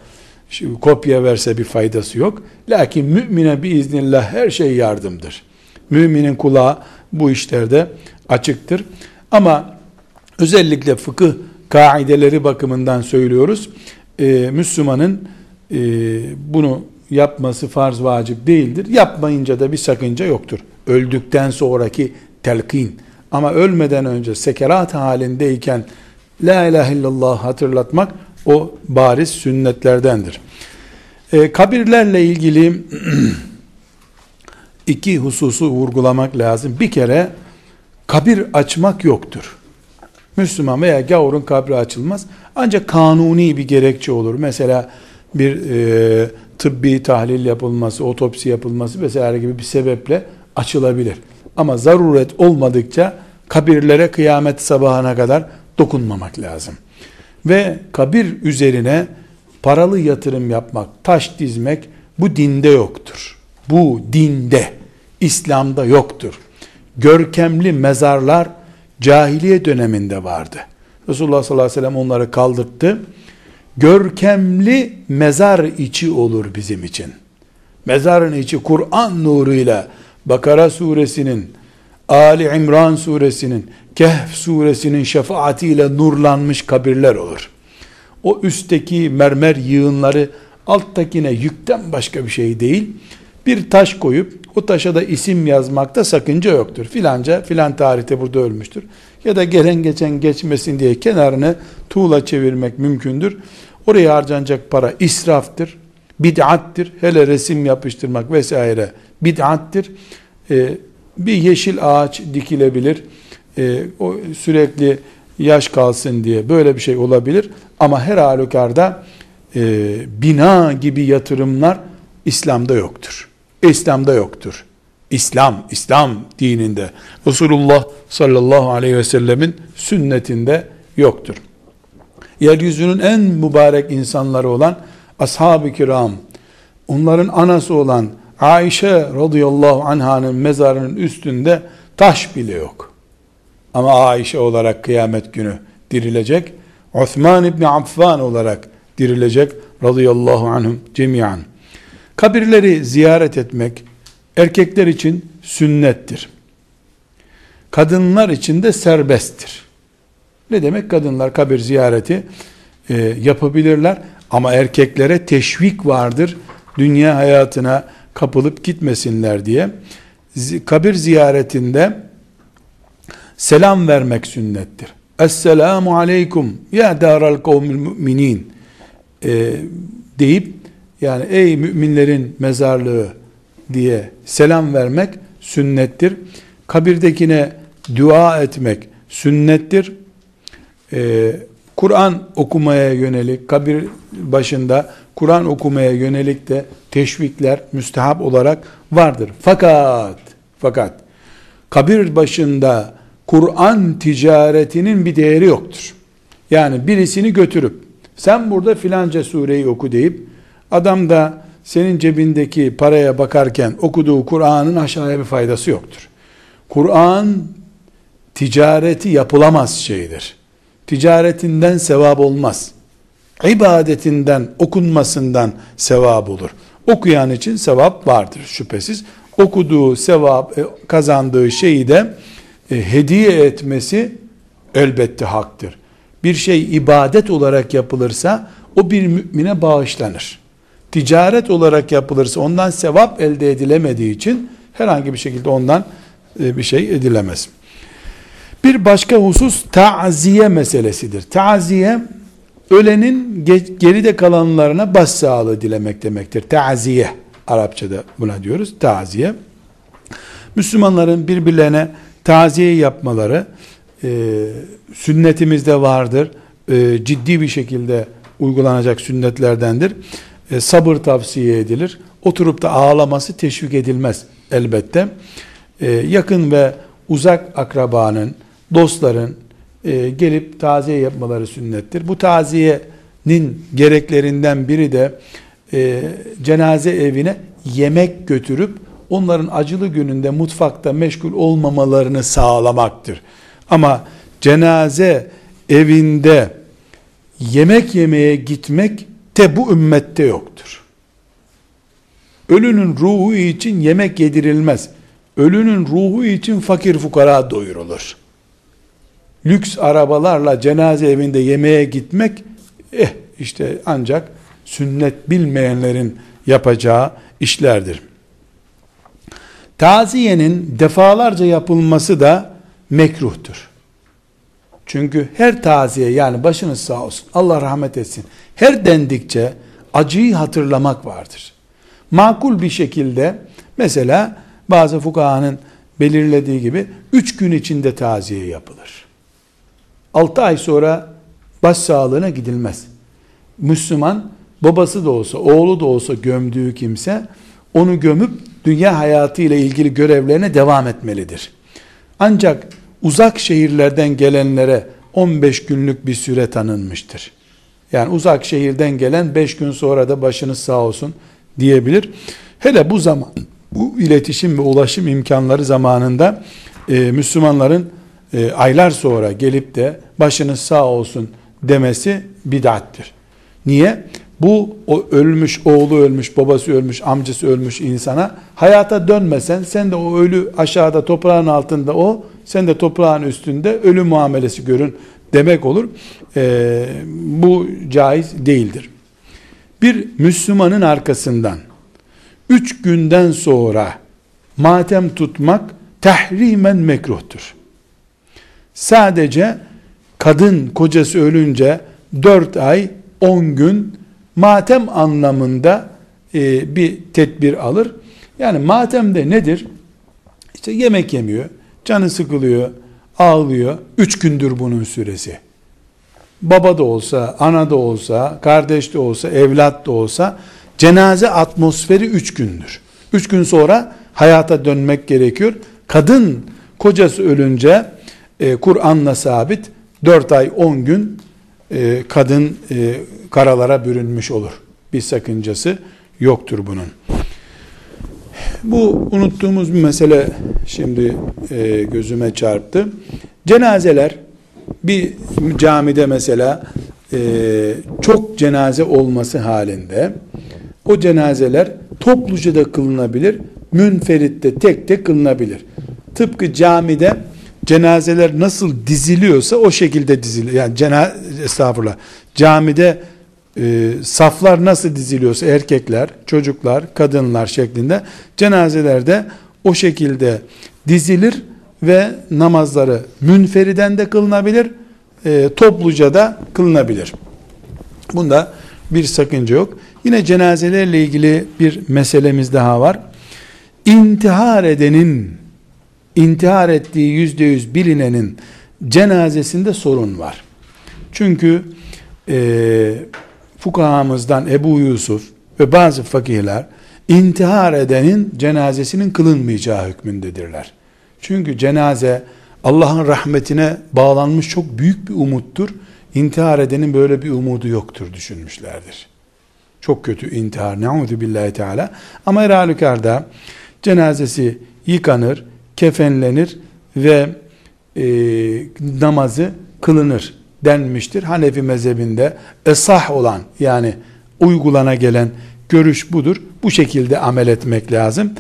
kopya verse bir faydası yok. Lakin mümine biiznillah her şey yardımdır. Müminin kulağı bu işlerde açıktır. Ama özellikle fıkıh kaideleri bakımından söylüyoruz. Ee, Müslümanın e, bunu yapması farz vacip değildir. Yapmayınca da bir sakınca yoktur. Öldükten sonraki telkin. Ama ölmeden önce sekerat halindeyken La ilahe illallah hatırlatmak o bariz sünnetlerdendir. E, kabirlerle ilgili iki hususu vurgulamak lazım. Bir kere kabir açmak yoktur. Müslüman veya gavurun kabri açılmaz. Ancak kanuni bir gerekçe olur. Mesela bir e, tıbbi tahlil yapılması, otopsi yapılması vesaire gibi bir sebeple açılabilir. Ama zaruret olmadıkça kabirlere kıyamet sabahına kadar dokunmamak lazım. Ve kabir üzerine paralı yatırım yapmak, taş dizmek bu dinde yoktur. Bu dinde, İslam'da yoktur. Görkemli mezarlar cahiliye döneminde vardı. Resulullah sallallahu aleyhi ve sellem onları kaldırttı. Görkemli mezar içi olur bizim için. Mezarın içi Kur'an nuruyla Bakara suresinin, Ali İmran suresinin, Kehf suresinin şefaatiyle nurlanmış kabirler olur. O üstteki mermer yığınları alttakine yükten başka bir şey değil. Bir taş koyup o taşa da isim yazmakta sakınca yoktur. Filanca filan tarihte burada ölmüştür. Ya da gelen geçen geçmesin diye kenarını tuğla çevirmek mümkündür. Oraya harcanacak para israftır, bid'attir. Hele resim yapıştırmak vesaire bid'attir. Ee, bir yeşil ağaç dikilebilir e, o sürekli yaş kalsın diye böyle bir şey olabilir. Ama her halükarda e, bina gibi yatırımlar İslam'da yoktur. İslam'da yoktur. İslam, İslam dininde Resulullah sallallahu aleyhi ve sellemin sünnetinde yoktur. Yeryüzünün en mübarek insanları olan ashab-ı kiram, onların anası olan Ayşe radıyallahu anhanın mezarının üstünde taş bile yok. Ama Ayşe olarak kıyamet günü dirilecek. Osman İbni Affan olarak dirilecek. Radıyallahu anhum cemiyan. Kabirleri ziyaret etmek erkekler için sünnettir. Kadınlar için de serbesttir. Ne demek kadınlar kabir ziyareti e, yapabilirler ama erkeklere teşvik vardır. Dünya hayatına kapılıp gitmesinler diye. Kabir ziyaretinde selam vermek sünnettir. Esselamu aleykum ya daral kavmil müminin e, deyip yani ey müminlerin mezarlığı diye selam vermek sünnettir. Kabirdekine dua etmek sünnettir. Ee, Kur'an okumaya yönelik, kabir başında Kur'an okumaya yönelik de teşvikler müstehap olarak vardır. Fakat, fakat kabir başında Kur'an ticaretinin bir değeri yoktur. Yani birisini götürüp sen burada filanca sureyi oku deyip adam da senin cebindeki paraya bakarken okuduğu Kur'an'ın aşağıya bir faydası yoktur. Kur'an ticareti yapılamaz şeydir. Ticaretinden sevap olmaz. İbadetinden, okunmasından sevap olur. Okuyan için sevap vardır şüphesiz. Okuduğu sevap, e, kazandığı şeyi de e, hediye etmesi elbette haktır. Bir şey ibadet olarak yapılırsa o bir mümine bağışlanır. Ticaret olarak yapılırsa ondan sevap elde edilemediği için herhangi bir şekilde ondan e, bir şey edilemez. Bir başka husus taziye meselesidir. Taziye ölenin geride kalanlarına başsağlığı dilemek demektir. Taziye Arapçada buna diyoruz. Taziye. Müslümanların birbirlerine taziye yapmaları e, sünnetimizde vardır. E, ciddi bir şekilde uygulanacak sünnetlerdendir. E, sabır tavsiye edilir. Oturup da ağlaması teşvik edilmez elbette. E, yakın ve uzak akrabanın, dostların e, gelip taziye yapmaları sünnettir. Bu taziyenin gereklerinden biri de e, cenaze evine yemek götürüp onların acılı gününde mutfakta meşgul olmamalarını sağlamaktır. Ama cenaze evinde yemek yemeye gitmek de bu ümmette yoktur. Ölünün ruhu için yemek yedirilmez. Ölünün ruhu için fakir fukara doyurulur. Lüks arabalarla cenaze evinde yemeğe gitmek eh işte ancak sünnet bilmeyenlerin yapacağı işlerdir. Taziyenin defalarca yapılması da mekruhtur. Çünkü her taziye yani başınız sağ olsun, Allah rahmet etsin. Her dendikçe acıyı hatırlamak vardır. Makul bir şekilde mesela bazı fukahanın belirlediği gibi üç gün içinde taziye yapılır. Altı ay sonra baş sağlığına gidilmez. Müslüman babası da olsa, oğlu da olsa gömdüğü kimse onu gömüp dünya hayatı ile ilgili görevlerine devam etmelidir. Ancak uzak şehirlerden gelenlere 15 günlük bir süre tanınmıştır. Yani uzak şehirden gelen 5 gün sonra da başınız sağ olsun diyebilir. Hele bu zaman bu iletişim ve ulaşım imkanları zamanında e, Müslümanların e, aylar sonra gelip de başınız sağ olsun demesi bid'attir. Niye? Bu o ölmüş, oğlu ölmüş, babası ölmüş, amcası ölmüş insana hayata dönmesen sen de o ölü aşağıda toprağın altında o, sen de toprağın üstünde ölü muamelesi görün demek olur. Ee, bu caiz değildir. Bir Müslümanın arkasından üç günden sonra matem tutmak tahrimen mekruhtur. Sadece kadın kocası ölünce dört ay on gün matem anlamında e, bir tedbir alır. Yani matemde nedir? İşte yemek yemiyor, canı sıkılıyor, ağlıyor. Üç gündür bunun süresi. Baba da olsa, ana da olsa, kardeş de olsa, evlat da olsa cenaze atmosferi üç gündür. Üç gün sonra hayata dönmek gerekiyor. Kadın kocası ölünce e, Kur'an'la sabit dört ay on gün e, kadın e, karalara bürünmüş olur. Bir sakıncası yoktur bunun. Bu unuttuğumuz bir mesele şimdi gözüme çarptı. Cenazeler bir camide mesela çok cenaze olması halinde o cenazeler topluca da kılınabilir, münferitte tek tek kılınabilir. Tıpkı camide cenazeler nasıl diziliyorsa o şekilde diziliyor. Yani cenaze estağfurullah. Camide e, saflar nasıl diziliyorsa erkekler, çocuklar, kadınlar şeklinde cenazelerde o şekilde dizilir ve namazları münferiden de kılınabilir, e, topluca da kılınabilir. Bunda bir sakınca yok. Yine cenazelerle ilgili bir meselemiz daha var. İntihar edenin, intihar ettiği yüzde yüz bilinenin cenazesinde sorun var. Çünkü e, fukahamızdan Ebu Yusuf ve bazı fakihler intihar edenin cenazesinin kılınmayacağı hükmündedirler. Çünkü cenaze Allah'ın rahmetine bağlanmış çok büyük bir umuttur. İntihar edenin böyle bir umudu yoktur düşünmüşlerdir. Çok kötü intihar. Ne'udhu billahi teala. Ama her halükarda cenazesi yıkanır, kefenlenir ve e, namazı kılınır denmiştir. Hanefi mezhebinde esah olan yani uygulana gelen görüş budur. Bu şekilde amel etmek lazım.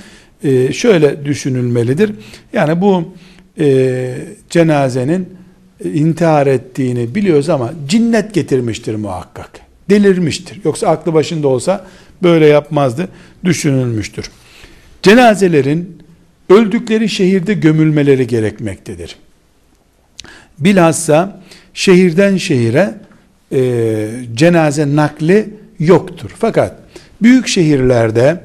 Ee, şöyle düşünülmelidir. Yani bu e, cenazenin e, intihar ettiğini biliyoruz ama cinnet getirmiştir muhakkak. Delirmiştir. Yoksa aklı başında olsa böyle yapmazdı. Düşünülmüştür. Cenazelerin öldükleri şehirde gömülmeleri gerekmektedir. Bilhassa şehirden şehire e, cenaze nakli yoktur. Fakat büyük şehirlerde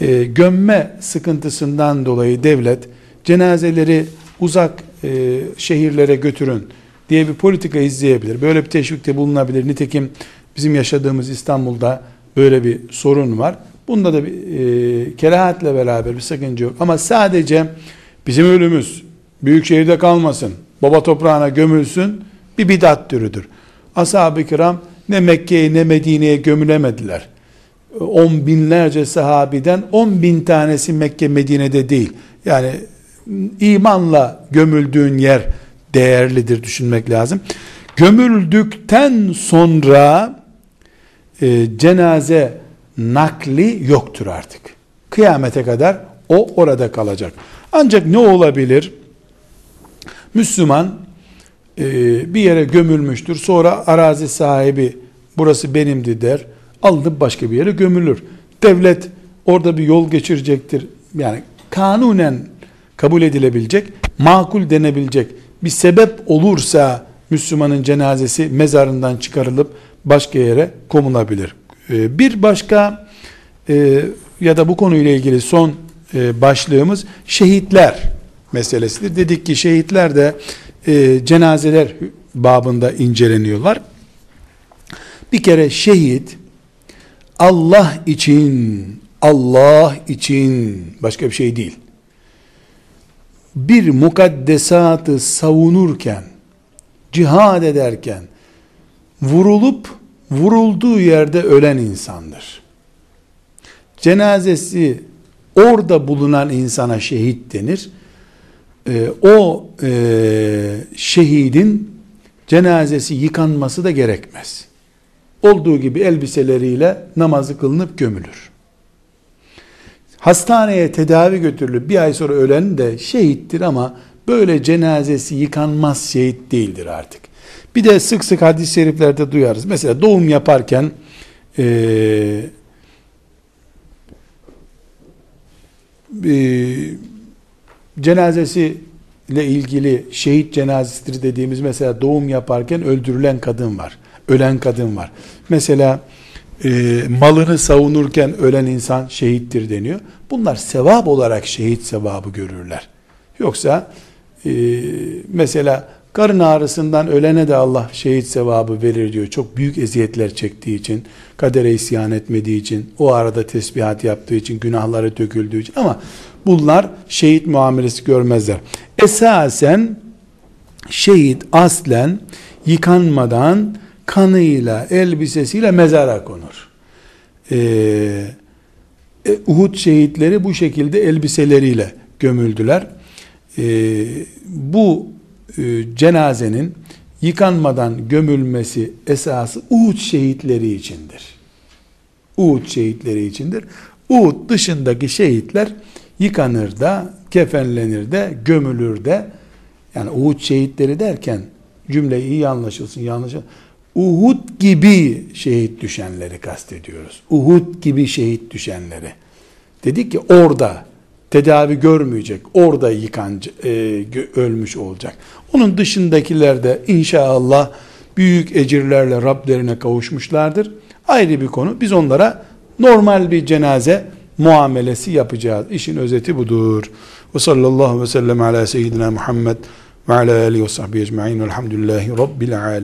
e, gömme sıkıntısından dolayı devlet cenazeleri uzak e, şehirlere götürün diye bir politika izleyebilir. Böyle bir teşvikte bulunabilir. Nitekim Bizim yaşadığımız İstanbul'da böyle bir sorun var. Bunda da bir e, kerahatle beraber bir sakınca yok. Ama sadece bizim ölümüz büyük şehirde kalmasın, baba toprağına gömülsün bir bidat türüdür. Ashab-ı kiram ne Mekke'ye ne Medine'ye gömülemediler. On binlerce sahabiden on bin tanesi Mekke Medine'de değil. Yani imanla gömüldüğün yer değerlidir düşünmek lazım. Gömüldükten sonra e, cenaze nakli yoktur artık. Kıyamete kadar o orada kalacak. Ancak ne olabilir? Müslüman e, bir yere gömülmüştür. Sonra arazi sahibi burası benimdi der. Alınıp başka bir yere gömülür. Devlet orada bir yol geçirecektir. Yani kanunen kabul edilebilecek, makul denebilecek bir sebep olursa Müslümanın cenazesi mezarından çıkarılıp başka yere konulabilir. E, bir başka e, ya da bu konuyla ilgili son başlığımız şehitler meselesidir. Dedik ki şehitler de e, cenazeler babında inceleniyorlar. Bir kere şehit Allah için Allah için başka bir şey değil. Bir mukaddesatı savunurken cihad ederken vurulup vurulduğu yerde ölen insandır. Cenazesi orada bulunan insana şehit denir e, o e, şehidin cenazesi yıkanması da gerekmez. Olduğu gibi elbiseleriyle namazı kılınıp gömülür. Hastaneye tedavi götürülüp bir ay sonra ölen de şehittir ama böyle cenazesi yıkanmaz şehit değildir artık. Bir de sık sık hadis-i şeriflerde duyarız. Mesela doğum yaparken e, e, cenazesi ile ilgili şehit cenazesidir dediğimiz mesela doğum yaparken öldürülen kadın var. Ölen kadın var. Mesela e, malını savunurken ölen insan şehittir deniyor. Bunlar sevap olarak şehit sevabı görürler. Yoksa e, mesela karın ağrısından ölene de Allah şehit sevabı verir diyor. Çok büyük eziyetler çektiği için, kadere isyan etmediği için, o arada tesbihat yaptığı için, günahları döküldüğü için ama bunlar şehit muamelesi görmezler. Esasen şehit aslen yıkanmadan kanıyla, elbisesiyle mezara konur. Ee, e, Uhud şehitleri bu şekilde elbiseleriyle gömüldüler. Ee, bu e, cenazenin yıkanmadan gömülmesi esası Uhud şehitleri içindir. Uhud şehitleri içindir. Uhud dışındaki şehitler yıkanır da, kefenlenir de, gömülür de. Yani Uhud şehitleri derken cümle iyi anlaşılsın, yanlış Uhud gibi şehit düşenleri kastediyoruz. Uhud gibi şehit düşenleri. Dedik ki orada tedavi görmeyecek, orada yıkan e, ölmüş olacak. Onun dışındakiler de inşallah büyük ecirlerle Rablerine kavuşmuşlardır. Ayrı bir konu. Biz onlara normal bir cenaze muamelesi yapacağız. İşin özeti budur. Ve sallallahu ve sellem ala seyyidina Muhammed ve ala alihi ve sahbihi ecma'in velhamdülillahi rabbil alemin.